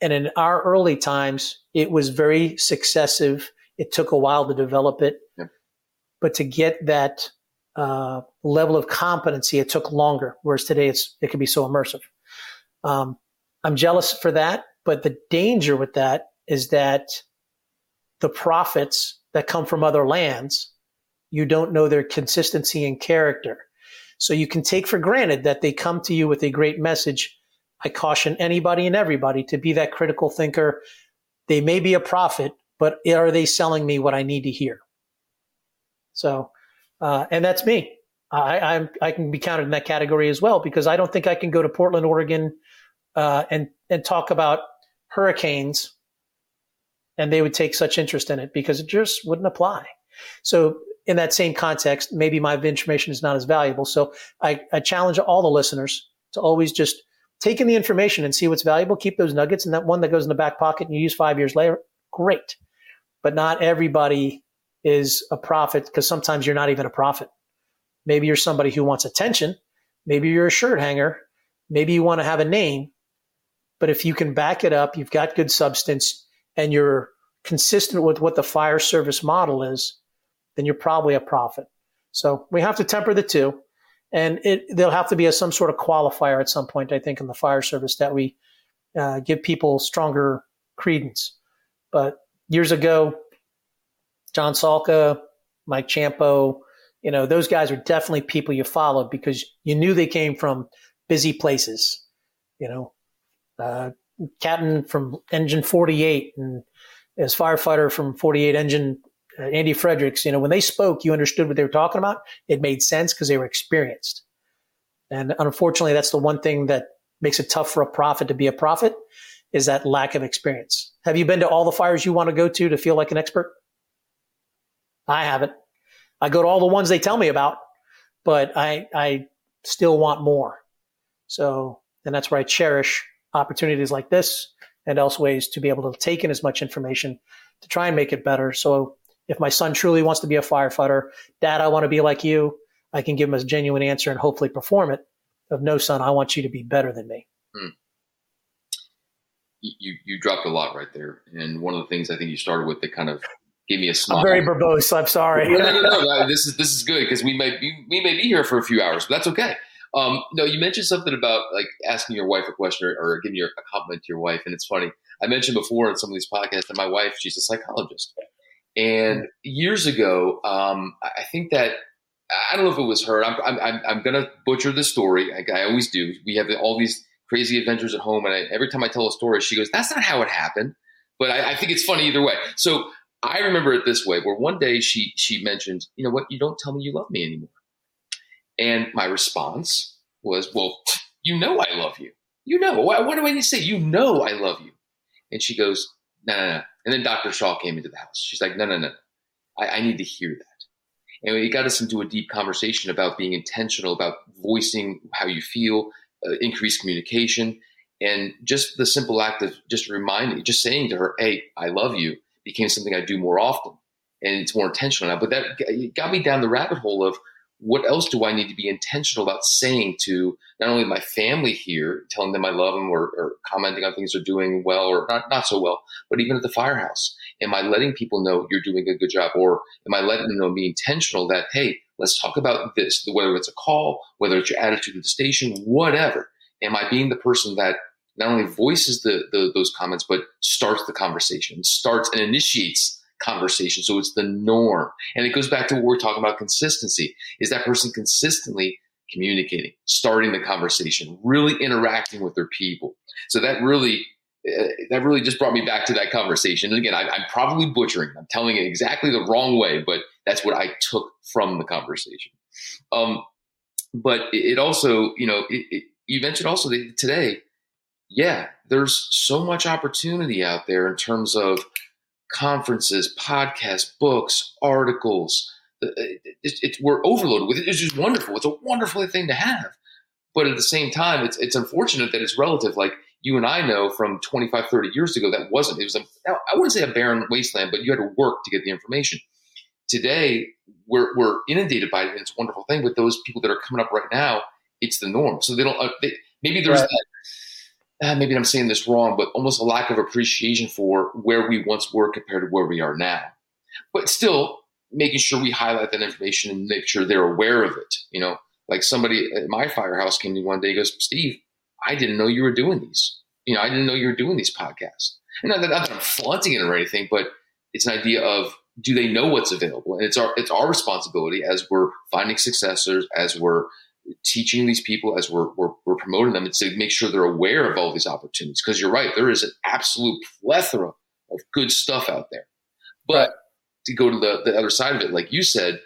S4: And in our early times, it was very successive. It took a while to develop it. Yep. But to get that uh, level of competency, it took longer. Whereas today, it's it can be so immersive. Um, I'm jealous for that, but the danger with that is that the prophets that come from other lands, you don't know their consistency and character. So you can take for granted that they come to you with a great message. I caution anybody and everybody to be that critical thinker. They may be a prophet, but are they selling me what I need to hear? So, uh, and that's me. I, I'm, I can be counted in that category as well because I don't think I can go to Portland, Oregon, uh, and and talk about hurricanes and they would take such interest in it because it just wouldn't apply. So in that same context, maybe my information is not as valuable. So I, I challenge all the listeners to always just take in the information and see what's valuable, keep those nuggets, and that one that goes in the back pocket and you use five years later, great. But not everybody is a prophet because sometimes you're not even a prophet. Maybe you're somebody who wants attention. Maybe you're a shirt hanger. Maybe you want to have a name. But if you can back it up, you've got good substance, and you're consistent with what the fire service model is, then you're probably a prophet. So we have to temper the two. And it, there'll have to be a, some sort of qualifier at some point, I think, in the fire service that we uh, give people stronger credence. But years ago, John Salka, Mike Ciampo, you know, those guys are definitely people you followed because you knew they came from busy places. You know, uh, captain from Engine 48 and as firefighter from 48 Engine, uh, Andy Fredericks, you know, when they spoke, you understood what they were talking about. It made sense because they were experienced. And unfortunately, that's the one thing that makes it tough for a prophet to be a prophet is that lack of experience. Have you been to all the fires you want to go to to feel like an expert? I haven't. I go to all the ones they tell me about, but I, I still want more. So, and that's where I cherish opportunities like this and else ways to be able to take in as much information to try and make it better. So if my son truly wants to be a firefighter, dad, I want to be like you, I can give him a genuine answer and hopefully perform it. Of no, son, I want you to be better than me. Hmm.
S3: You, you dropped a lot right there. And one of the things I think you started with that kind of gave me a smile.
S4: I'm very verbose. I'm sorry.
S3: no, no, no, no, This is, this is good because we may, be, we may be here for a few hours, but that's okay. Um, no, you mentioned something about like asking your wife a question or, or giving your, a compliment to your wife, and it's funny. I mentioned before in some of these podcasts that my wife, she's a psychologist, and mm-hmm. years ago, um, I think that I don't know if it was her. I'm I'm, I'm gonna butcher the story. I, I, always do. We have all these crazy adventures at home, and I, every time I tell a story, she goes, "That's not how it happened." But I, I think it's funny either way. So I remember it this way: where one day she she mentioned, "You know what? You don't tell me you love me anymore." And my response was, well, you know I love you. You know. What, what do I need to say? You know I love you. And she goes, no, no, no. And then Dr. Shaw came into the house. She's like, no, no, no. I, I need to hear that. And it got us into a deep conversation about being intentional about voicing how you feel, uh, increased communication, and just the simple act of just reminding, just saying to her, "Hey, I love you," became something I do more often, and it's more intentional now. But that got me down the rabbit hole of what else do I need to be intentional about saying to not only my family here, telling them I love them or, or, commenting on things they're doing well or not, not so well, but even at the firehouse? Am I letting people know you're doing a good job? Or am I letting them know, be intentional that, hey, let's talk about this, whether it's a call, whether it's your attitude at the station, whatever. Am I being the person that not only voices the, the those comments, but starts the conversation, starts and initiates conversation. So it's the norm. And it goes back to what we're talking about consistency. Is that person consistently communicating, starting the conversation, really interacting with their people? So that really uh, that really just brought me back to that conversation. And again, I, am probably butchering. I'm telling it exactly the wrong way, but that's what I took from the conversation. Um, but it, also, you know, it, it, you mentioned also today, yeah, there's so much opportunity out there in terms of conferences, podcasts, books, articles. It's, it's, we're overloaded with it. It's just wonderful. It's a wonderful thing to have. But at the same time, it's, it's unfortunate that it's relative. Like you and I know from 25, 30 years ago, that wasn't. It was, a, I wouldn't say a barren wasteland, but you had to work to get the information. Today, we're, we're inundated by it. And it's a wonderful thing. But those people that are coming up right now, it's the norm. So they don't, uh, they, maybe there's right. that uh, maybe I'm saying this wrong, but almost a lack of appreciation for where we once were compared to where we are now. But still, making sure we highlight that information and make sure they're aware of it. You know, like somebody at my firehouse came to me one day, goes, Steve, I didn't know you were doing these. You know, I didn't know you were doing these podcasts. And not that, not that I'm flaunting it or anything, but it's an idea of do they know what's available? And it's our it's our responsibility as we're finding successors, as we're teaching these people as we're, we're, we're promoting them it's to make sure they're aware of all these opportunities. Because you're right, there is an absolute plethora of good stuff out there. But right. to go to the, the other side of it, like you said,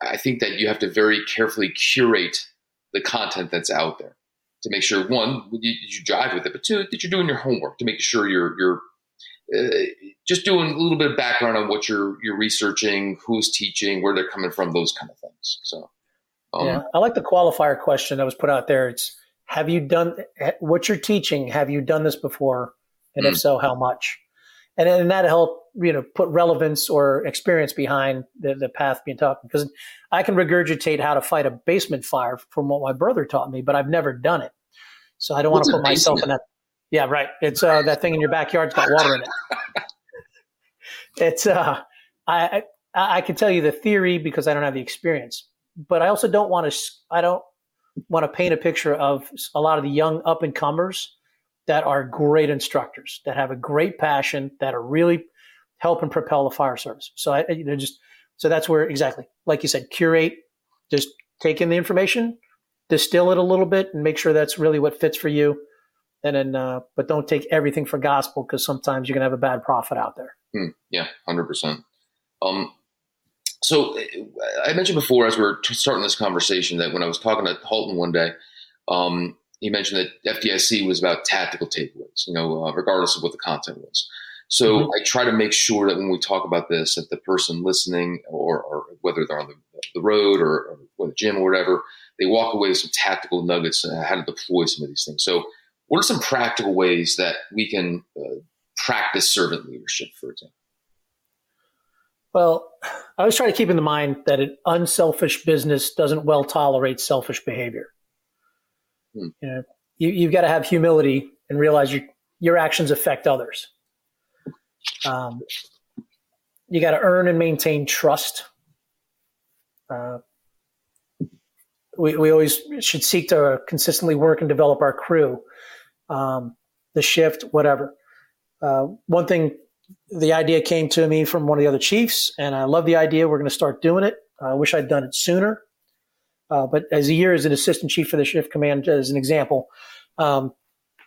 S3: I think that you have to very carefully curate the content that's out there to make sure one, you, you drive with it, but two, that you're doing your homework to make sure you're you're uh, just doing a little bit of background on what you're you're researching, who's teaching, where they're coming from, those kind of things. So
S4: um, yeah, I like the qualifier question that was put out there. It's have you done what you're teaching? Have you done this before? And mm-hmm. if mm. so, how much? And then that help you know put relevance or experience behind the, the path being taught. Because I can regurgitate how to fight a basement fire from what my brother taught me, but I've never done it. So I don't want to put myself in that. Yeah, right. It's uh, that thing in your backyard's got water in it. *laughs* it's uh, I, I I can tell you the theory because I don't have the experience but I also don't want to. I don't want to paint a picture of a lot of the young up and comers that are great instructors that have a great passion that are really helping propel the fire service. So I, you know, just so that's where exactly, like you said, curate, just take in the information, distill it a little bit, and make sure that's really what fits for you. And then, uh, but don't take everything for gospel because sometimes you're gonna have a bad prophet out there.
S3: Hmm. Yeah, hundred percent. Um, so I mentioned before, as we are starting this conversation, that when I was talking to Halton one day, um, he mentioned that FDIC was about tactical takeaways, you know, uh, regardless of what the content was. So mm-hmm. I try to make sure that when we talk about this, that the person listening, or, or whether they're on the, the road or, or the gym or whatever, they walk away with some tactical nuggets on how to deploy some of these things. So, what are some practical ways that we can uh, practice servant leadership, for example?
S4: Well, I always try to keep in mind that an unselfish business doesn't well tolerate selfish behavior. Hmm. You know, you, have got to have humility and realize your your actions affect others. Um, you got to earn and maintain trust. Uh, we, we always should seek to consistently work and develop our crew, um, the shift, whatever. Uh, one thing the idea came to me from one of the other chiefs, and I love the idea. We're going to start doing it. I wish I'd done it sooner. Uh, but as a year as an assistant chief for the shift command, as an example, um,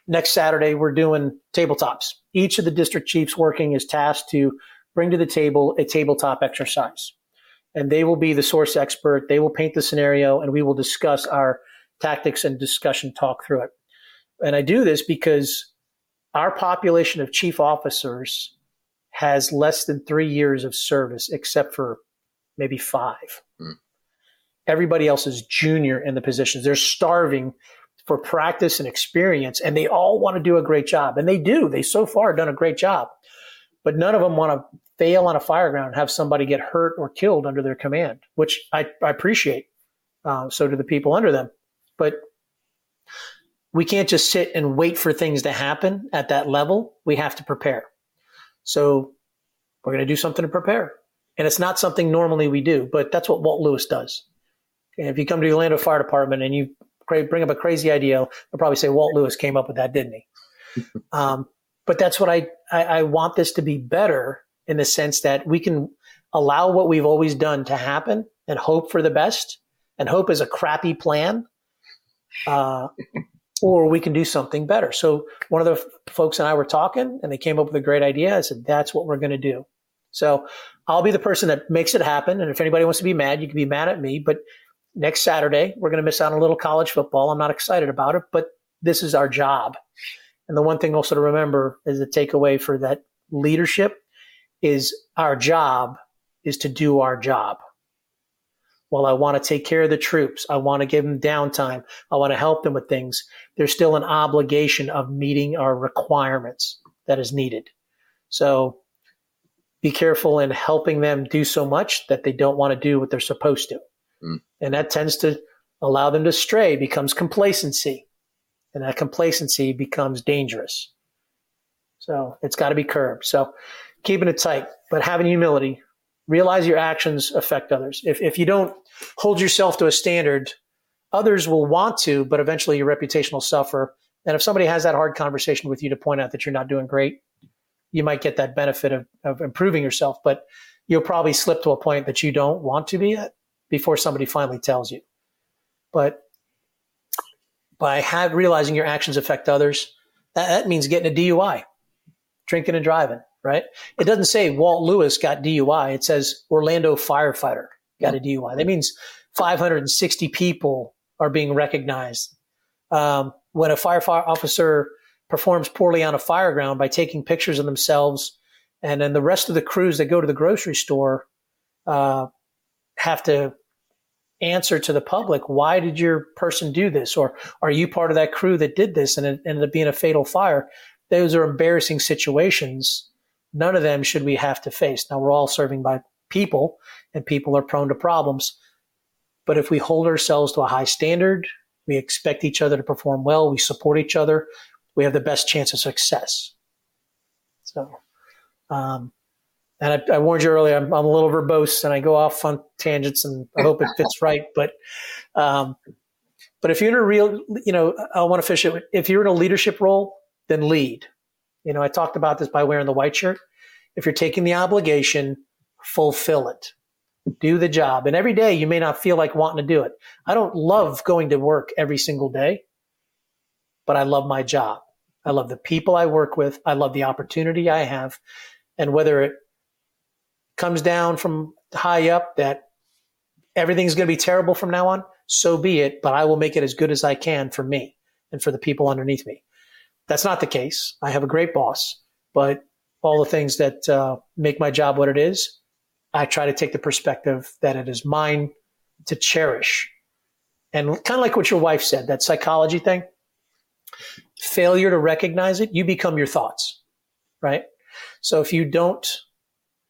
S4: next Saturday we're doing tabletops. Each of the district chiefs working is tasked to bring to the table a tabletop exercise, and they will be the source expert. They will paint the scenario, and we will discuss our tactics and discussion talk through it. And I do this because our population of chief officers has less than three years of service, except for maybe five. Mm. Everybody else is junior in the positions. They're starving for practice and experience, and they all want to do a great job. And they do. They so far done a great job. But none of them want to fail on a fire ground and have somebody get hurt or killed under their command, which I, I appreciate. Uh, so do the people under them. But we can't just sit and wait for things to happen at that level. We have to prepare. So we're going to do something to prepare. And it's not something normally we do, but that's what Walt Lewis does. And if you come to the Orlando Fire Department and you bring up a crazy idea, they'll probably say Walt Lewis came up with that, didn't he? *laughs* um, but that's what I, I, I want this to be better in the sense that we can allow what we've always done to happen and hope for the best. And hope is a crappy plan. Uh, *laughs* or we can do something better. So one of the f- folks and I were talking and they came up with a great idea. I said, that's what we're going to do. So I'll be the person that makes it happen. And if anybody wants to be mad, you can be mad at me. But next Saturday, we're going to miss out on a little college football. I'm not excited about it, but this is our job. And the one thing also to remember is the takeaway for that leadership is our job is to do our job. While I want to take care of the troops, I want to give them downtime, I want to help them with things, there's still an obligation of meeting our requirements that is needed. So be careful in helping them do so much that they don't want to do what they're supposed to. Mm. And that tends to allow them to stray, becomes complacency. And that complacency becomes dangerous. So it's got to be curbed. So keeping it tight, but having humility, realize your actions affect others. If, if you don't hold yourself to a standard, others will want to, but eventually your reputation will suffer. And if somebody has that hard conversation with you to point out that you're not doing great, you might get that benefit of, of improving yourself, but you'll probably slip to a point that you don't want to be at before somebody finally tells you. But by have, realizing your actions affect others, that, that means getting a DUI, drinking and driving right? It doesn't say Walt Lewis got DUI. It says Orlando firefighter got a DUI. That means 560 people are being recognized. Um, when a firefighter officer performs poorly on a fire ground by taking pictures of themselves, and then the rest of the crews that go to the grocery store uh, have to answer to the public why did your person do this or are you part of that crew that did this and it ended up being a fatal fire those are embarrassing situations None of them should we have to face. Now, we're all serving by people, and people are prone to problems. But if we hold ourselves to a high standard, we expect each other to perform well, we support each other, we have the best chance of success. So, um, and I, I, warned you earlier, I'm, I'm, a little verbose and I go off on tangents and I hope it fits right. But, um, but if you're in a real, you know, I want to fish it. If you're in a leadership role, then lead. You know, I talked about this by wearing the white shirt. If you're taking the obligation, fulfill it. Do the job. And every day you may not feel like wanting to do it. I don't love going to work every single day, but I love my job. I love the people I work with. I love the opportunity I have. And whether it comes down from high up that everything's going to be terrible from now on, so be it. But I will make it as good as I can for me and for the people underneath me. That's not the case. I have a great boss, but all the things that uh, make my job what it is, I try to take the perspective that it is mine to cherish. And kind of like what your wife said, that psychology thing, failure to recognize it, you become your thoughts, right? So if you don't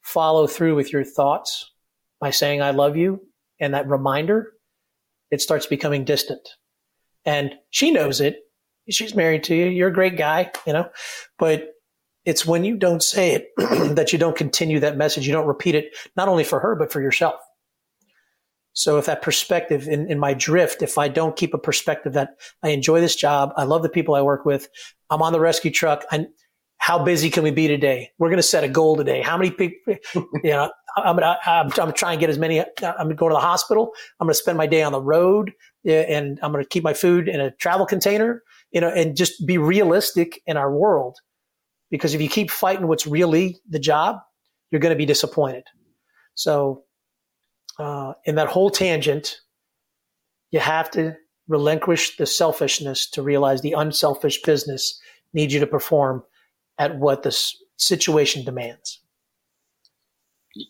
S4: follow through with your thoughts by saying, I love you, and that reminder, it starts becoming distant. And she knows it she's married to you. You're a great guy, you know, but it's when you don't say it *clears throat* that you don't continue that message. You don't repeat it, not only for her, but for yourself. So if that perspective in, in my drift, if I don't keep a perspective that I enjoy this job, I love the people I work with, I'm on the rescue truck, and how busy can we be today? We're going to set a goal today. How many people, *laughs* you know, I'm to, I'm, I'm trying to get as many, I'm going to go to the hospital. I'm going to spend my day on the road and I'm going to keep my food in a travel container you know, and just be realistic in our world. Because if you keep fighting what's really the job, you're going to be disappointed. So, uh, in that whole tangent, you have to relinquish the selfishness to realize the unselfish business needs you to perform at what the situation demands.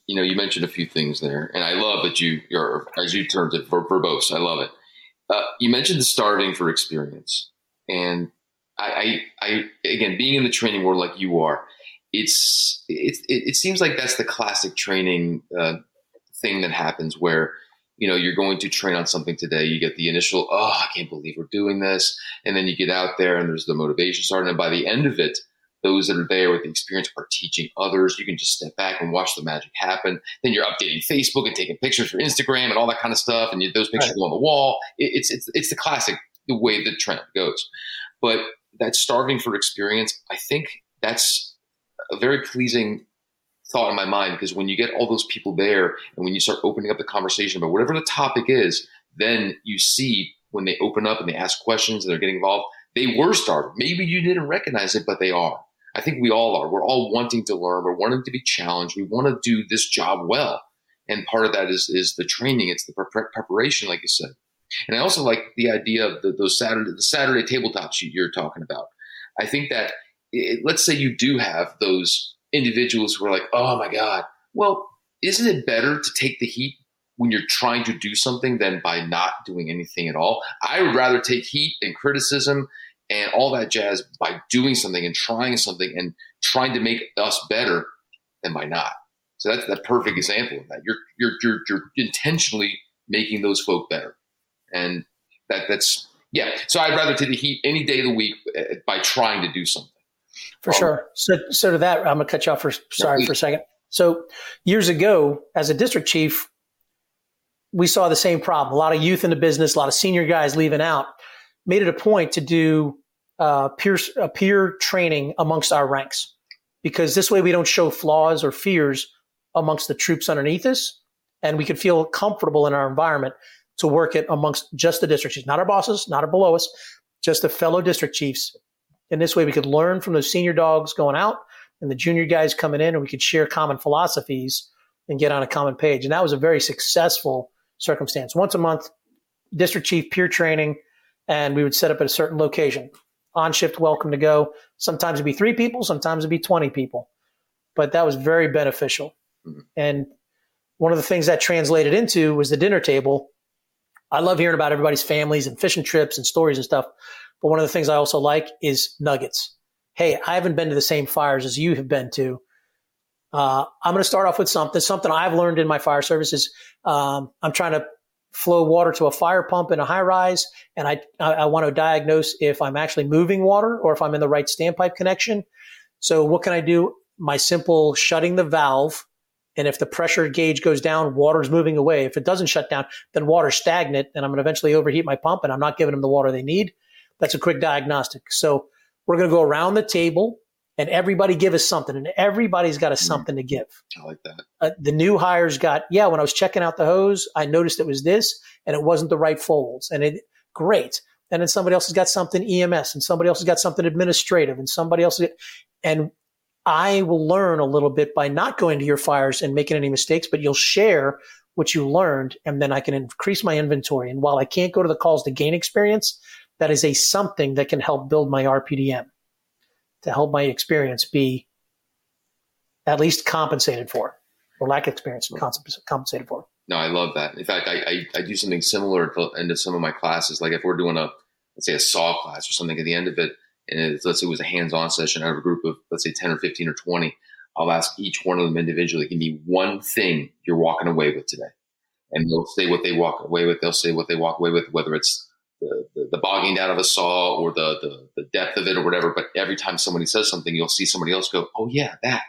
S3: you know, you mentioned a few things there, and I love that you, you're, as you termed it, verbose. I love it. Uh, you mentioned starving for experience, and I, I, I, again, being in the training world like you are, it's, it, it seems like that's the classic training uh, thing that happens where you know you're going to train on something today you get the initial oh i can't believe we're doing this and then you get out there and there's the motivation starting and by the end of it those that are there with the experience are teaching others. You can just step back and watch the magic happen. Then you're updating Facebook and taking pictures for Instagram and all that kind of stuff, and you, those pictures right. go on the wall. It, it's it's it's the classic the way the trend goes. But that starving for experience, I think that's a very pleasing thought in my mind because when you get all those people there and when you start opening up the conversation about whatever the topic is, then you see when they open up and they ask questions and they're getting involved, they were starving. Maybe you didn't recognize it, but they are. I think we all are. We're all wanting to learn. We're wanting to be challenged. We want to do this job well. And part of that is, is the training. It's the pre- preparation, like you said. And I also like the idea of the, those Saturday, the Saturday tabletops you're talking about. I think that it, let's say you do have those individuals who are like, oh my God, well, isn't it better to take the heat when you're trying to do something than by not doing anything at all? I would rather take heat and criticism and all that jazz by doing something and trying something and trying to make us better than by not. So that's the perfect example of that. You're you're you're, you're intentionally making those folk better, and that that's yeah. So I'd rather take the heat any day of the week uh, by trying to do something.
S4: For um, sure. So so to that, I'm gonna cut you off for sorry for a second. So years ago, as a district chief, we saw the same problem. A lot of youth in the business, a lot of senior guys leaving out. Made it a point to do uh, peer uh, peer training amongst our ranks because this way we don't show flaws or fears amongst the troops underneath us, and we could feel comfortable in our environment to work it amongst just the district chiefs, not our bosses, not our below us, just the fellow district chiefs. And this way we could learn from those senior dogs going out and the junior guys coming in, and we could share common philosophies and get on a common page. And that was a very successful circumstance. Once a month, district chief peer training, and we would set up at a certain location on shift welcome to go. Sometimes it'd be three people, sometimes it'd be 20 people. But that was very beneficial. Mm-hmm. And one of the things that translated into was the dinner table. I love hearing about everybody's families and fishing trips and stories and stuff. But one of the things I also like is nuggets. Hey, I haven't been to the same fires as you have been to. Uh, I'm going to start off with something. Something I've learned in my fire service is um, I'm trying to flow water to a fire pump in a high rise, and I, I, I want to diagnose if I'm actually moving water or if I'm in the right standpipe connection. So what can I do? My simple shutting the valve, and if the pressure gauge goes down, water's moving away. If it doesn't shut down, then water's stagnant, and I'm going to eventually overheat my pump, and I'm not giving them the water they need. That's a quick diagnostic. So we're going to go around the table and everybody give us something and everybody's got a mm. something to give.
S3: I like that.
S4: Uh, the new hires got, yeah, when I was checking out the hose, I noticed it was this and it wasn't the right folds and it, great. And then somebody else has got something EMS and somebody else has got something administrative and somebody else, and I will learn a little bit by not going to your fires and making any mistakes, but you'll share what you learned and then I can increase my inventory. And while I can't go to the calls to gain experience, that is a something that can help build my RPDM to help my experience be at least compensated for, or lack of experience hmm. compensated for.
S3: No, I love that. In fact, I, I, I do something similar to, into some of my classes. Like if we're doing a, let's say a saw class or something at the end of it, and let's say it was a hands-on session, I have a group of, let's say 10 or 15 or 20. I'll ask each one of them individually, give me one thing you're walking away with today. And they'll say what they walk away with. They'll say what they walk away with, whether it's the, the, the, bogging down of a saw or the, the, the depth of it or whatever. But every time somebody says something, you'll see somebody else go, "Oh yeah, that."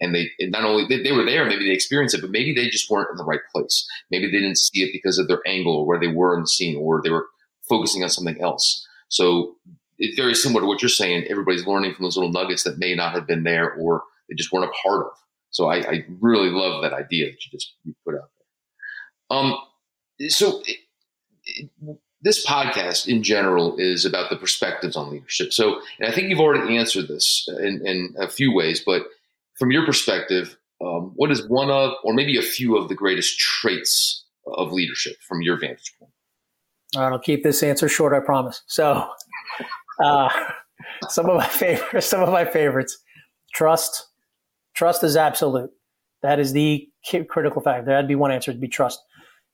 S3: And they and not only they, they were there, maybe they experienced it, but maybe they just weren't in the right place. Maybe they didn't see it because of their angle or where they were in the scene, or they were focusing on something else. So it's very similar to what you're saying. Everybody's learning from those little nuggets that may not have been there or they just weren't a part of. So I, I really love that idea that you just you put out there. Um, so it, it, this podcast in general is about the perspectives on leadership. So, and I think you've already answered this in, in a few ways, but from your perspective, um, what is one of, or maybe a few of the greatest traits of leadership from your vantage point?
S4: I'll keep this answer short, I promise. So, uh, *laughs* some of my favorites, some of my favorites, trust. Trust is absolute. That is the critical factor. That'd be one answer. To be trust.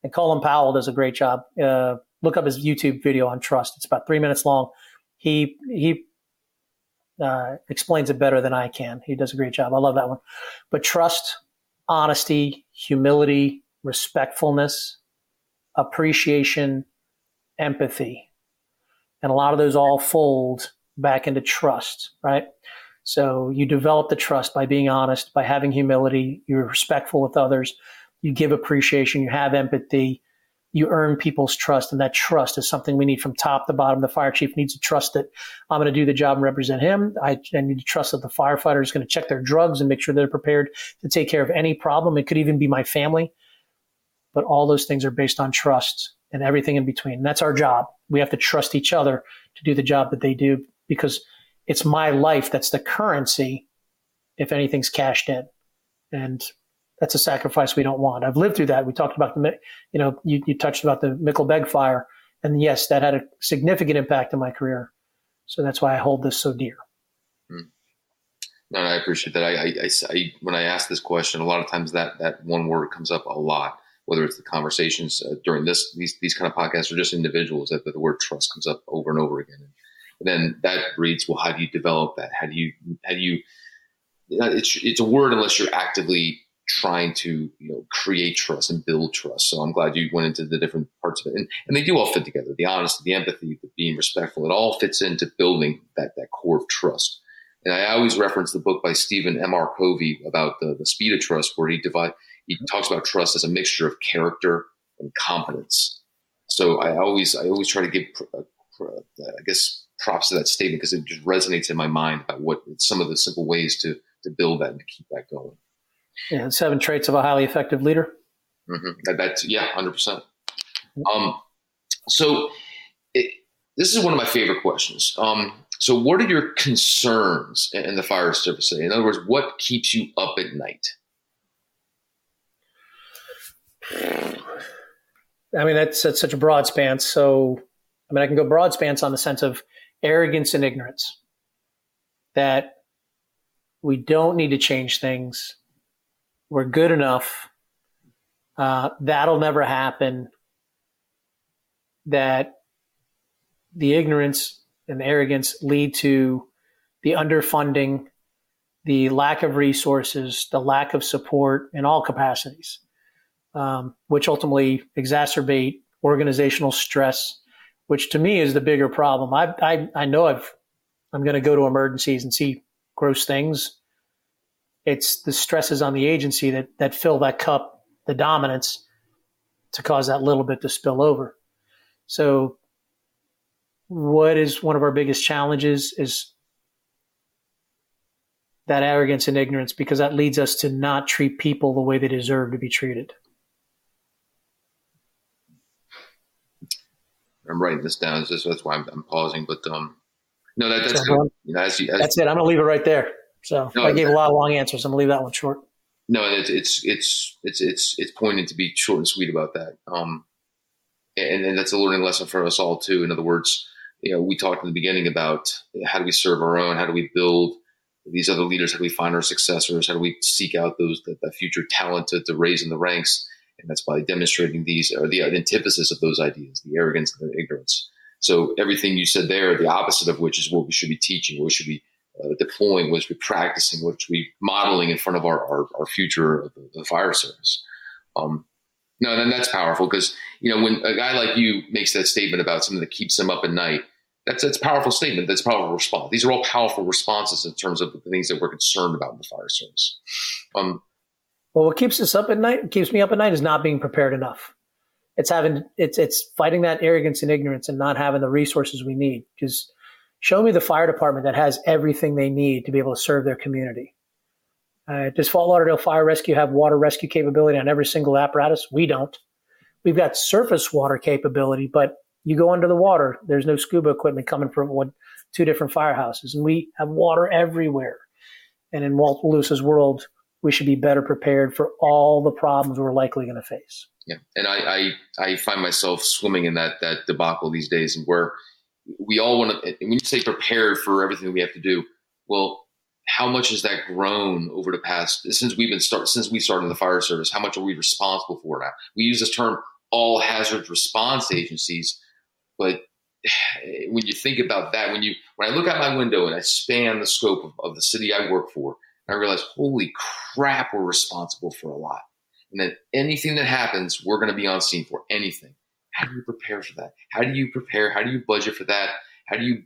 S4: And Colin Powell does a great job. Uh, look up his YouTube video on trust. It's about three minutes long. He he uh, explains it better than I can. He does a great job. I love that one. But trust, honesty, humility, respectfulness, appreciation, empathy, and a lot of those all fold back into trust, right? So you develop the trust by being honest, by having humility, you're respectful with others, you give appreciation, you have empathy, you earn people's trust. And that trust is something we need from top to bottom. The fire chief needs to trust that I'm going to do the job and represent him. I, I need to trust that the firefighter is going to check their drugs and make sure they're prepared to take care of any problem. It could even be my family. But all those things are based on trust and everything in between. And that's our job. We have to trust each other to do the job that they do because it's my life that's the currency if anything's cashed in. And that's a sacrifice we don't want. I've lived through that. We talked about the, you know, you, you touched about the Mickle Begg fire. And yes, that had a significant impact on my career. So that's why I hold this so dear. Hmm.
S3: No, I appreciate that. I, I, I, when I ask this question, a lot of times that, that one word comes up a lot, whether it's the conversations uh, during this, these, these kind of podcasts or just individuals that, that the word trust comes up over and over again. And then that reads, well, how do you develop that? How do you, how do you, it's, it's a word unless you're actively trying to you know create trust and build trust. So I'm glad you went into the different parts of it, and, and they do all fit together. The honesty, the empathy, the being respectful, it all fits into building that that core of trust. And I always reference the book by Stephen M. R. Covey about the, the speed of trust, where he divide he talks about trust as a mixture of character and competence. So I always I always try to give uh, I guess props to that statement because it just resonates in my mind about what some of the simple ways to to build that and to keep that going.
S4: Yeah, seven traits of a highly effective leader.
S3: Mm-hmm. That, that's yeah, hundred percent. Um, so it, this is one of my favorite questions. Um, so what are your concerns in the fire service? In other words, what keeps you up at night?
S4: I mean, that's, that's such a broad span. So, I mean, I can go broad spans on the sense of arrogance and ignorance that we don't need to change things we're good enough. Uh, that'll never happen. That the ignorance and the arrogance lead to the underfunding, the lack of resources, the lack of support in all capacities, um, which ultimately exacerbate organizational stress, which to me is the bigger problem. I I, I know I've I'm going to go to emergencies and see gross things it's the stresses on the agency that that fill that cup, the dominance, to cause that little bit to spill over. So, what is one of our biggest challenges is that arrogance and ignorance because that leads us to not treat people the way they deserve to be treated.
S3: I'm writing this down. So that's why I'm, I'm pausing. But um, no, that, that's so,
S4: you know, as you, as, that's it. I'm going to leave it right there. So no, I gave a lot of long answers. I'm gonna leave that one short.
S3: No, it's it's it's it's it's it's pointed to be short and sweet about that. Um, and, and that's a learning lesson for us all too. In other words, you know, we talked in the beginning about how do we serve our own, how do we build these other leaders, how do we find our successors, how do we seek out those that, that future talent to, to raise in the ranks, and that's by demonstrating these or the antithesis of those ideas, the arrogance and the ignorance. So everything you said there, the opposite of which is what we should be teaching, what we should be uh, deploying, what we should be practicing, what we modeling in front of our, our, our future of the, the, fire service. Um, no, then that's powerful because you know when a guy like you makes that statement about something that keeps him up at night, that's that's a powerful statement. That's a powerful response. These are all powerful responses in terms of the things that we're concerned about in the fire service. Um,
S4: well, what keeps us up at night, keeps me up at night, is not being prepared enough. It's having it's it's fighting that arrogance and ignorance and not having the resources we need because show me the fire department that has everything they need to be able to serve their community. Uh, does Fort Lauderdale Fire Rescue have water rescue capability on every single apparatus? We don't. We've got surface water capability, but you go under the water, there's no scuba equipment coming from one, two different firehouses, and we have water everywhere. And in Walt Lewis's world, we should be better prepared for all the problems we're likely going to face.
S3: Yeah, and I, I, I find myself swimming in that that debacle these days, and where we all want to, when you say prepared for everything we have to do, well, how much has that grown over the past since we've been start since we started the fire service? How much are we responsible for now? We use this term all hazard response agencies, but *sighs* when you think about that, when you when I look out my window and I span the scope of, of the city I work for, I realize, holy crap, we're responsible for a lot. And that anything that happens, we're going to be on scene for anything. How do you prepare for that? How do you prepare? How do you budget for that? How do you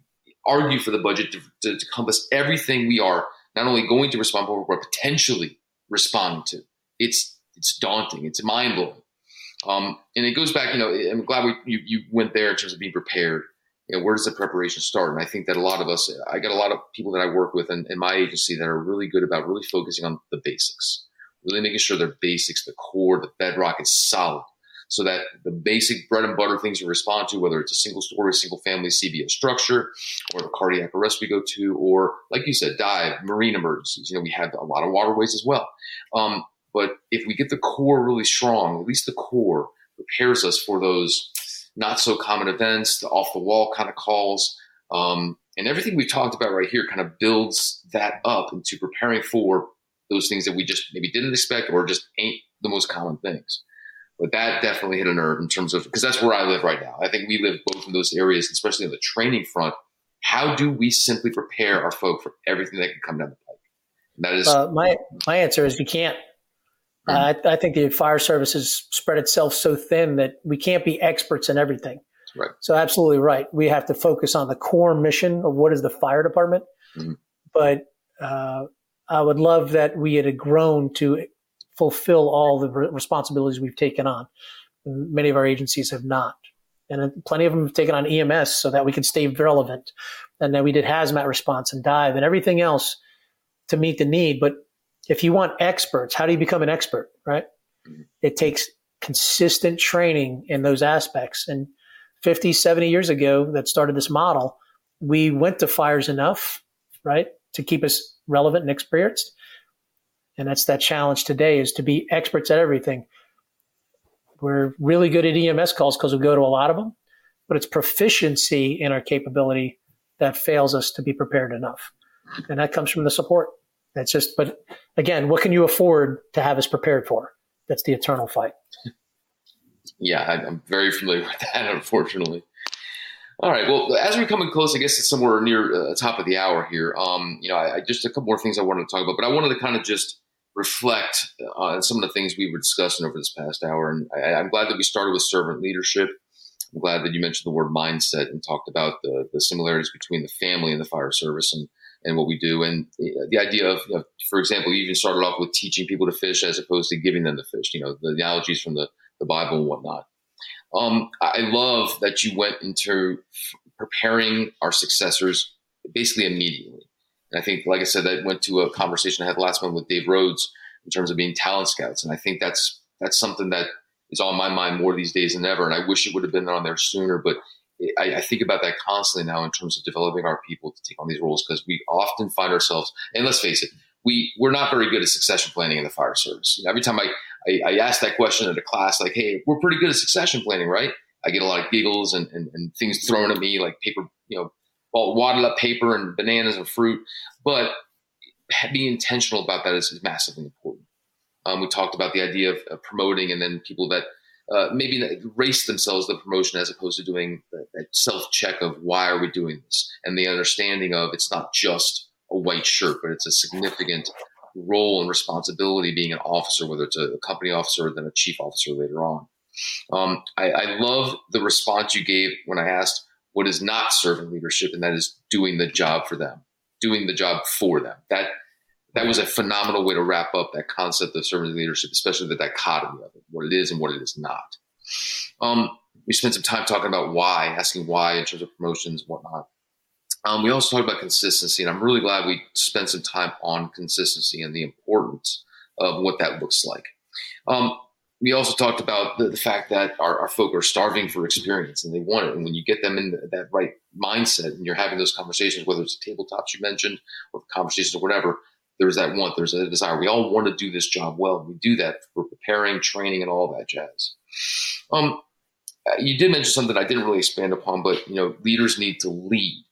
S3: argue for the budget to, to, to encompass everything we are not only going to respond for, but potentially responding to? It's it's daunting. It's mind blowing. Um, and it goes back. You know, I'm glad we you, you went there in terms of being prepared. You know, where does the preparation start? And I think that a lot of us, I got a lot of people that I work with in, in my agency that are really good about really focusing on the basics, really making sure their basics, the core, the bedrock is solid so that the basic bread and butter things you respond to, whether it's a single story, single family CBS structure, or the cardiac arrest we go to, or like you said, dive, marine emergencies. You know, we have a lot of waterways as well. Um, but if we get the core really strong, at least the core prepares us for those not so common events, the off the wall kind of calls. Um, and everything we talked about right here kind of builds that up into preparing for those things that we just maybe didn't expect or just ain't the most common things. But that definitely hit a nerve in terms of because that's where I live right now. I think we live both in those areas, especially on the training front. How do we simply prepare our folk for everything that can come down the pike?
S4: And that is uh, my my answer is you can't. Uh, I, I, think the fire service has spread itself so thin that we can't be experts in everything.
S3: Right.
S4: So absolutely right. We have to focus on the core mission of what is the fire department. Mm-hmm. But uh, I would love that we had grown to fulfill all the re- responsibilities we've taken on. Many of our agencies have not. And plenty of them have taken on EMS so that we can stay relevant. And then we did hazmat response and dive and everything else to meet the need. But if you want experts, how do you become an expert, right? Mm-hmm. It takes consistent training in those aspects. And 50, 70 years ago that started this model, we went to fires enough, right, to keep us relevant and experienced. And that's that challenge today is to be experts at everything. We're really good at EMS calls because we go to a lot of them, but it's proficiency in our capability that fails us to be prepared enough. And that comes from the support. That's just, but again, what can you afford to have us prepared for? That's the eternal fight.
S3: Yeah, I'm very familiar with that, *laughs* unfortunately. All right. Well, as we're coming close, I guess it's somewhere near uh, top of the hour here. Um, you know, I, I, just a couple more things I wanted to talk about, but I wanted to kind of just reflect on some of the things we were discussing over this past hour. And I, am glad that we started with servant leadership. I'm glad that you mentioned the word mindset and talked about the, the similarities between the family and the fire service and, and what we do. And the idea of, you know, for example, you even started off with teaching people to fish as opposed to giving them the fish, you know, the analogies from the, the Bible and whatnot. Um, I love that you went into preparing our successors basically immediately. And I think, like I said, that went to a conversation I had last month with Dave Rhodes in terms of being talent scouts. And I think that's that's something that is on my mind more these days than ever. And I wish it would have been on there sooner. But I, I think about that constantly now in terms of developing our people to take on these roles because we often find ourselves, and let's face it, we we're not very good at succession planning in the fire service. You know, every time I, I, I ask that question at a class, like, "Hey, we're pretty good at succession planning, right?" I get a lot of giggles and, and, and things thrown at me, like paper, you know, well, wadded up paper and bananas and fruit. But being intentional about that is, is massively important. Um, we talked about the idea of, of promoting and then people that uh, maybe race themselves the promotion as opposed to doing that self check of why are we doing this and the understanding of it's not just a white shirt, but it's a significant role and responsibility being an officer, whether it's a company officer or then a chief officer later on. Um, I, I love the response you gave when I asked what is not servant leadership, and that is doing the job for them, doing the job for them. That that was a phenomenal way to wrap up that concept of servant leadership, especially the dichotomy of it, what it is and what it is not. Um, we spent some time talking about why, asking why in terms of promotions and whatnot. Um, we also talked about consistency, and I'm really glad we spent some time on consistency and the importance of what that looks like. Um, we also talked about the, the fact that our, our, folk are starving for experience and they want it. And when you get them in that right mindset and you're having those conversations, whether it's the tabletops you mentioned or conversations or whatever, there's that want, there's a desire. We all want to do this job well. We do that for preparing, training, and all that jazz. Um, you did mention something I didn't really expand upon, but you know, leaders need to lead.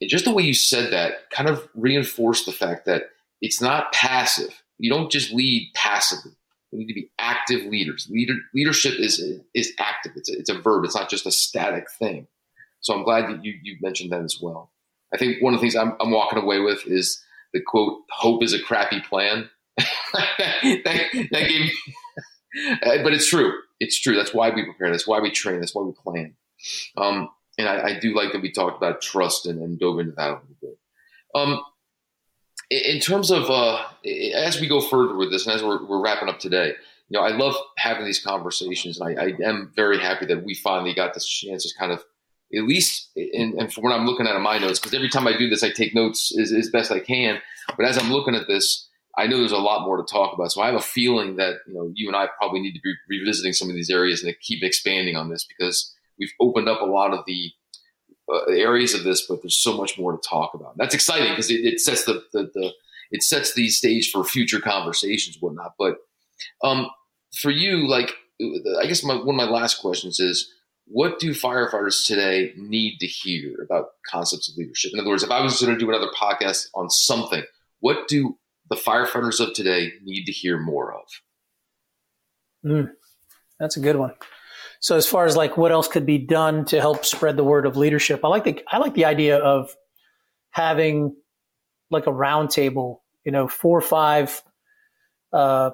S3: And just the way you said that kind of reinforced the fact that it's not passive. You don't just lead passively. We need to be active leaders. Leader, leadership is is active. It's a, it's a verb. It's not just a static thing. So I'm glad that you you mentioned that as well. I think one of the things I'm, I'm walking away with is the quote: "Hope is a crappy plan." *laughs* that, that, gave me, *laughs* but it's true. It's true. That's why we prepare. That's why we train. That's why we plan. Um, and I, I, do like that we talked about trust and, and dove into that a little bit. Um, in terms of uh, as we go further with this, and as we're, we're, wrapping up today, you know, I love having these conversations, and I, I, am very happy that we finally got this chance to kind of, at least, and, and from what I'm looking at in my notes, because every time I do this, I take notes as, as best I can. But as I'm looking at this, I know there's a lot more to talk about. So I have a feeling that you know you and I probably need to be revisiting some of these areas and keep expanding on this because we've opened up a lot of the uh, areas of this, but there's so much more to talk about. That's exciting because it, it, sets the, the, the it sets the stage for future conversations, whatnot. But um, for you, like I guess my, one of my last questions is, what do firefighters today need to hear about concepts of leadership? In other words, if I was going to do another podcast on something, what do the firefighters of today need to hear more of?
S4: Mm, that's a good one. So as far as like what else could be done to help spread the word of leadership, I like the I like the idea of having like a roundtable, you know, four or five uh,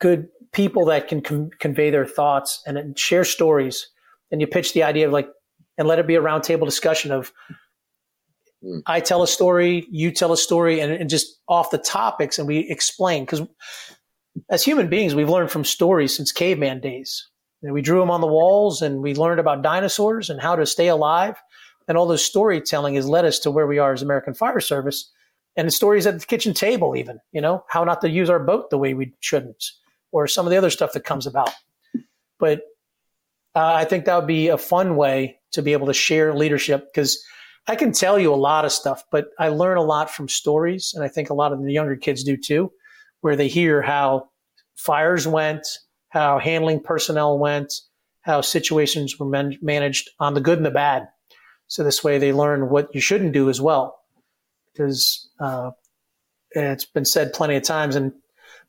S4: good people that can com- convey their thoughts and share stories. And you pitch the idea of like, and let it be a roundtable discussion of mm. I tell a story, you tell a story, and, and just off the topics, and we explain because as human beings, we've learned from stories since caveman days. And we drew them on the walls and we learned about dinosaurs and how to stay alive. And all this storytelling has led us to where we are as American Fire Service. And the stories at the kitchen table, even, you know, how not to use our boat the way we shouldn't, or some of the other stuff that comes about. But uh, I think that would be a fun way to be able to share leadership because I can tell you a lot of stuff, but I learn a lot from stories. And I think a lot of the younger kids do too, where they hear how fires went, how handling personnel went, how situations were man- managed on the good and the bad. So this way they learn what you shouldn't do as well. Because uh, it's been said plenty of times, and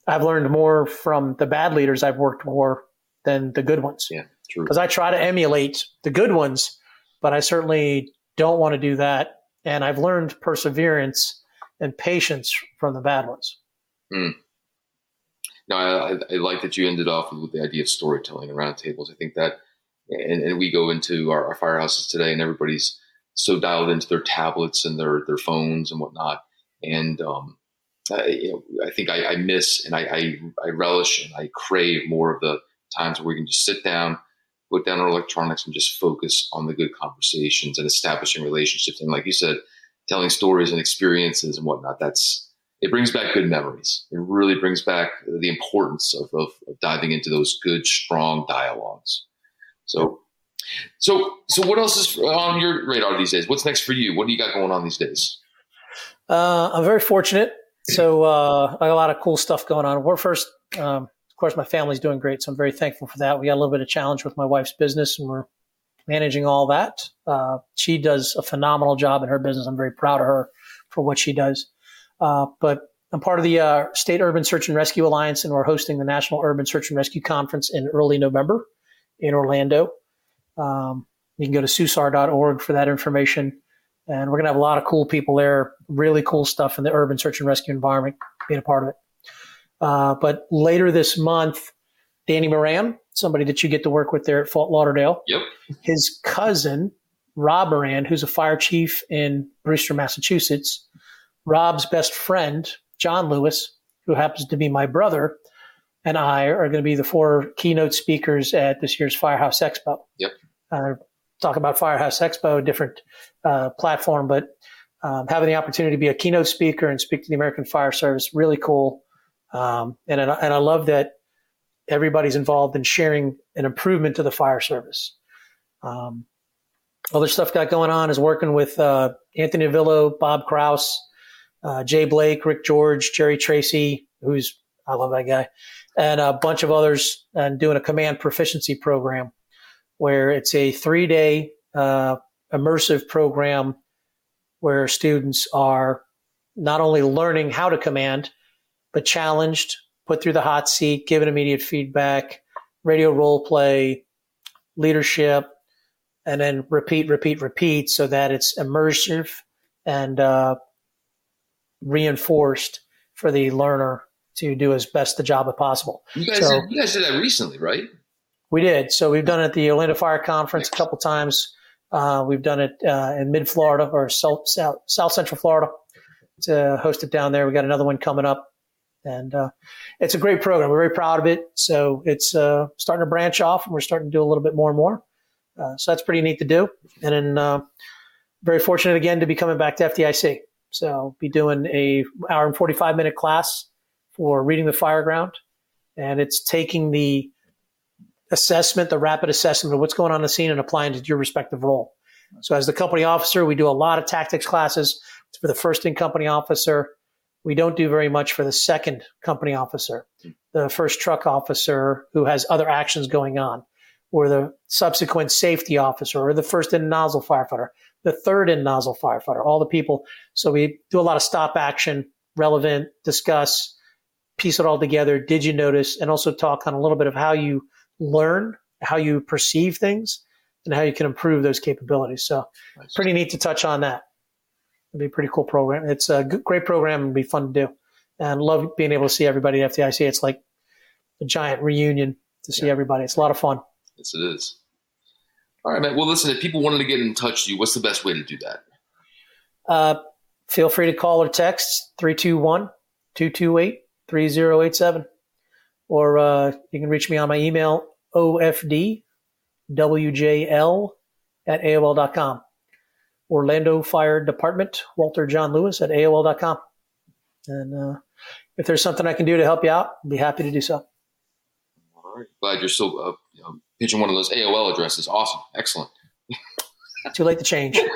S4: I've learned more from the bad leaders I've worked more than the good ones.
S3: Yeah.
S4: Because I try to emulate the good ones, but I certainly don't want to do that. And I've learned perseverance and patience from the bad ones.
S3: Mm. No, I, I, like that you ended off with the idea of storytelling and roundtables. I think that, and, and we go into our, our, firehouses today, and everybody's so dialed into their tablets and their their phones and whatnot. And um, I, you know, I think I, I miss and I, I, relish and I crave more of the times where we can just sit down, put down our electronics, and just focus on the good conversations and establishing relationships. And like you said, telling stories and experiences and whatnot. That's it brings back good memories. It really brings back the importance of, of, of diving into those good, strong dialogues. So, so, so what else is on your radar these days? What's next for you? What do you got going on these days?
S4: Uh, I'm very fortunate. So uh, I got a lot of cool stuff going on. We're first, um, of course, my family's doing great, so I'm very thankful for that. We got a little bit of challenge with my wife's business, and we're managing all that. Uh, she does a phenomenal job in her business. I'm very proud of her for what she does. Uh, but I'm part of the uh, State Urban Search and Rescue Alliance, and we're hosting the National Urban Search and Rescue Conference in early November in Orlando. Um, you can go to susar.org for that information. And we're going to have a lot of cool people there, really cool stuff in the urban search and rescue environment, being a part of it. Uh, but later this month, Danny Moran, somebody that you get to work with there at Fort Lauderdale,
S3: yep.
S4: his cousin, Rob Moran, who's a fire chief in Brewster, Massachusetts, Rob's best friend, John Lewis, who happens to be my brother, and I are going to be the four keynote speakers at this year's Firehouse Expo.
S3: Yep.
S4: Uh, talk about Firehouse Expo, a different uh, platform, but um, having the opportunity to be a keynote speaker and speak to the American Fire Service, really cool. Um, and, and I love that everybody's involved in sharing an improvement to the fire service. Um, other stuff got going on is working with uh, Anthony Avillo, Bob Kraus, uh, Jay Blake, Rick George, Jerry Tracy, who's I love that guy, and a bunch of others, and doing a command proficiency program where it's a three day uh, immersive program where students are not only learning how to command, but challenged, put through the hot seat, given immediate feedback, radio role play, leadership, and then repeat, repeat, repeat so that it's immersive and uh, reinforced for the learner to do as best the job as possible.
S3: You guys,
S4: so,
S3: did, you guys did that recently, right?
S4: We did. So we've done it at the Orlando Fire Conference a couple times. Uh, we've done it uh, in mid Florida or South, South, South Central Florida to host it down there. We got another one coming up, and uh, it's a great program. We're very proud of it. So it's uh, starting to branch off, and we're starting to do a little bit more and more. Uh, so that's pretty neat to do. And then uh, very fortunate again to be coming back to FDIC. So be doing a hour and 45 minute class for reading the fireground. And it's taking the assessment, the rapid assessment of what's going on in the scene and applying to your respective role. So as the company officer, we do a lot of tactics classes for the first in company officer. We don't do very much for the second company officer, the first truck officer who has other actions going on, or the subsequent safety officer, or the first in nozzle firefighter, the third in nozzle firefighter, all the people. So we do a lot of stop action, relevant, discuss, piece it all together. Did you notice? And also talk on a little bit of how you learn, how you perceive things, and how you can improve those capabilities. So nice. pretty neat to touch on that. It'd be a pretty cool program. It's a great program and be fun to do. And love being able to see everybody at FDIC. It's like a giant reunion to see yeah. everybody. It's a lot of fun.
S3: Yes, it is. All right, man. Well, listen, if people wanted to get in touch with you, what's the best way to do that?
S4: Uh, feel free to call or text 321 228 3087. Or uh, you can reach me on my email, ofdwjl at AOL.com. Orlando Fire Department, Walter John Lewis at AOL.com. And uh, if there's something I can do to help you out, I'd be happy to do so.
S3: All right. Glad you're still uh, you know, pitching one of those AOL addresses. Awesome. Excellent.
S4: Too late to change. *laughs*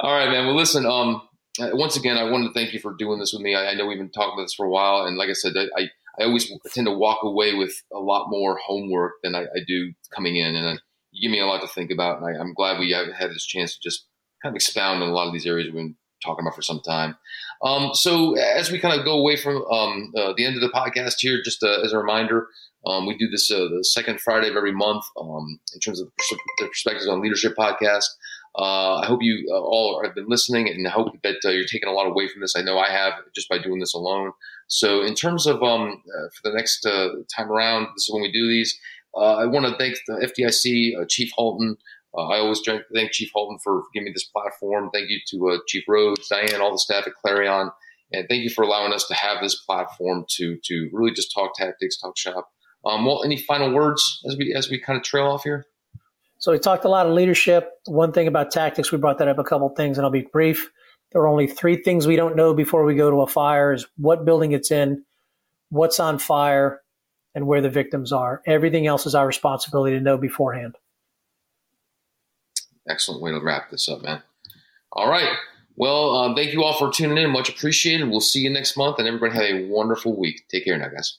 S4: All
S3: right, man. Well, listen, um, uh, once again, I wanted to thank you for doing this with me. I, I, know we've been talking about this for a while. And like I said, I, I, I always tend to walk away with a lot more homework than I, I do coming in. And you give me a lot to think about. And I, am glad we have had this chance to just kind of expound on a lot of these areas we've been talking about for some time. Um, so as we kind of go away from um, uh, the end of the podcast here, just uh, as a reminder, um, we do this uh, the second Friday of every month um, in terms of the Perspectives on Leadership podcast. Uh, I hope you uh, all have been listening and I hope that uh, you're taking a lot away from this. I know I have just by doing this alone. So, in terms of um, for the next time around, this is when we do these. I want to thank the FDIC, Chief Halton, uh, I always thank Chief Halton for giving me this platform. Thank you to uh, Chief Rhodes, Diane, all the staff at Clarion, and thank you for allowing us to have this platform to to really just talk tactics, talk shop. Um, well, any final words as we as we kind of trail off here?
S4: So we talked a lot of leadership. One thing about tactics, we brought that up a couple things, and I'll be brief. There are only three things we don't know before we go to a fire: is what building it's in, what's on fire, and where the victims are. Everything else is our responsibility to know beforehand
S3: excellent way to wrap this up, man. All right. Well, um, thank you all for tuning in. Much appreciated. We'll see you next month, and everybody have a wonderful week. Take care now, guys.